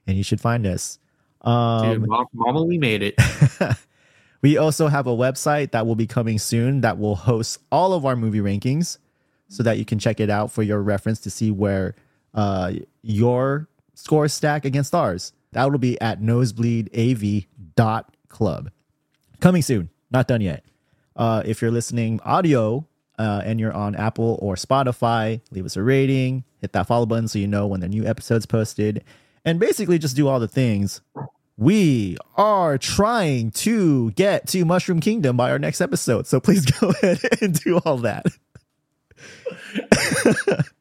and you should find us. Um,
Dude, mama, we made it. (laughs)
we also have a website that will be coming soon that will host all of our movie rankings so that you can check it out for your reference to see where uh, your score stack against ours. That will be at nosebleedav.club. Coming soon, not done yet. Uh, if you're listening audio uh, and you're on Apple or Spotify, leave us a rating, hit that follow button so you know when the new episode's posted, and basically just do all the things. We are trying to get to Mushroom Kingdom by our next episode, so please (laughs) go ahead and do all that. (laughs)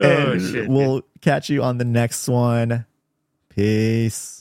Oh,
and
shit,
we'll catch you on the next one. Peace.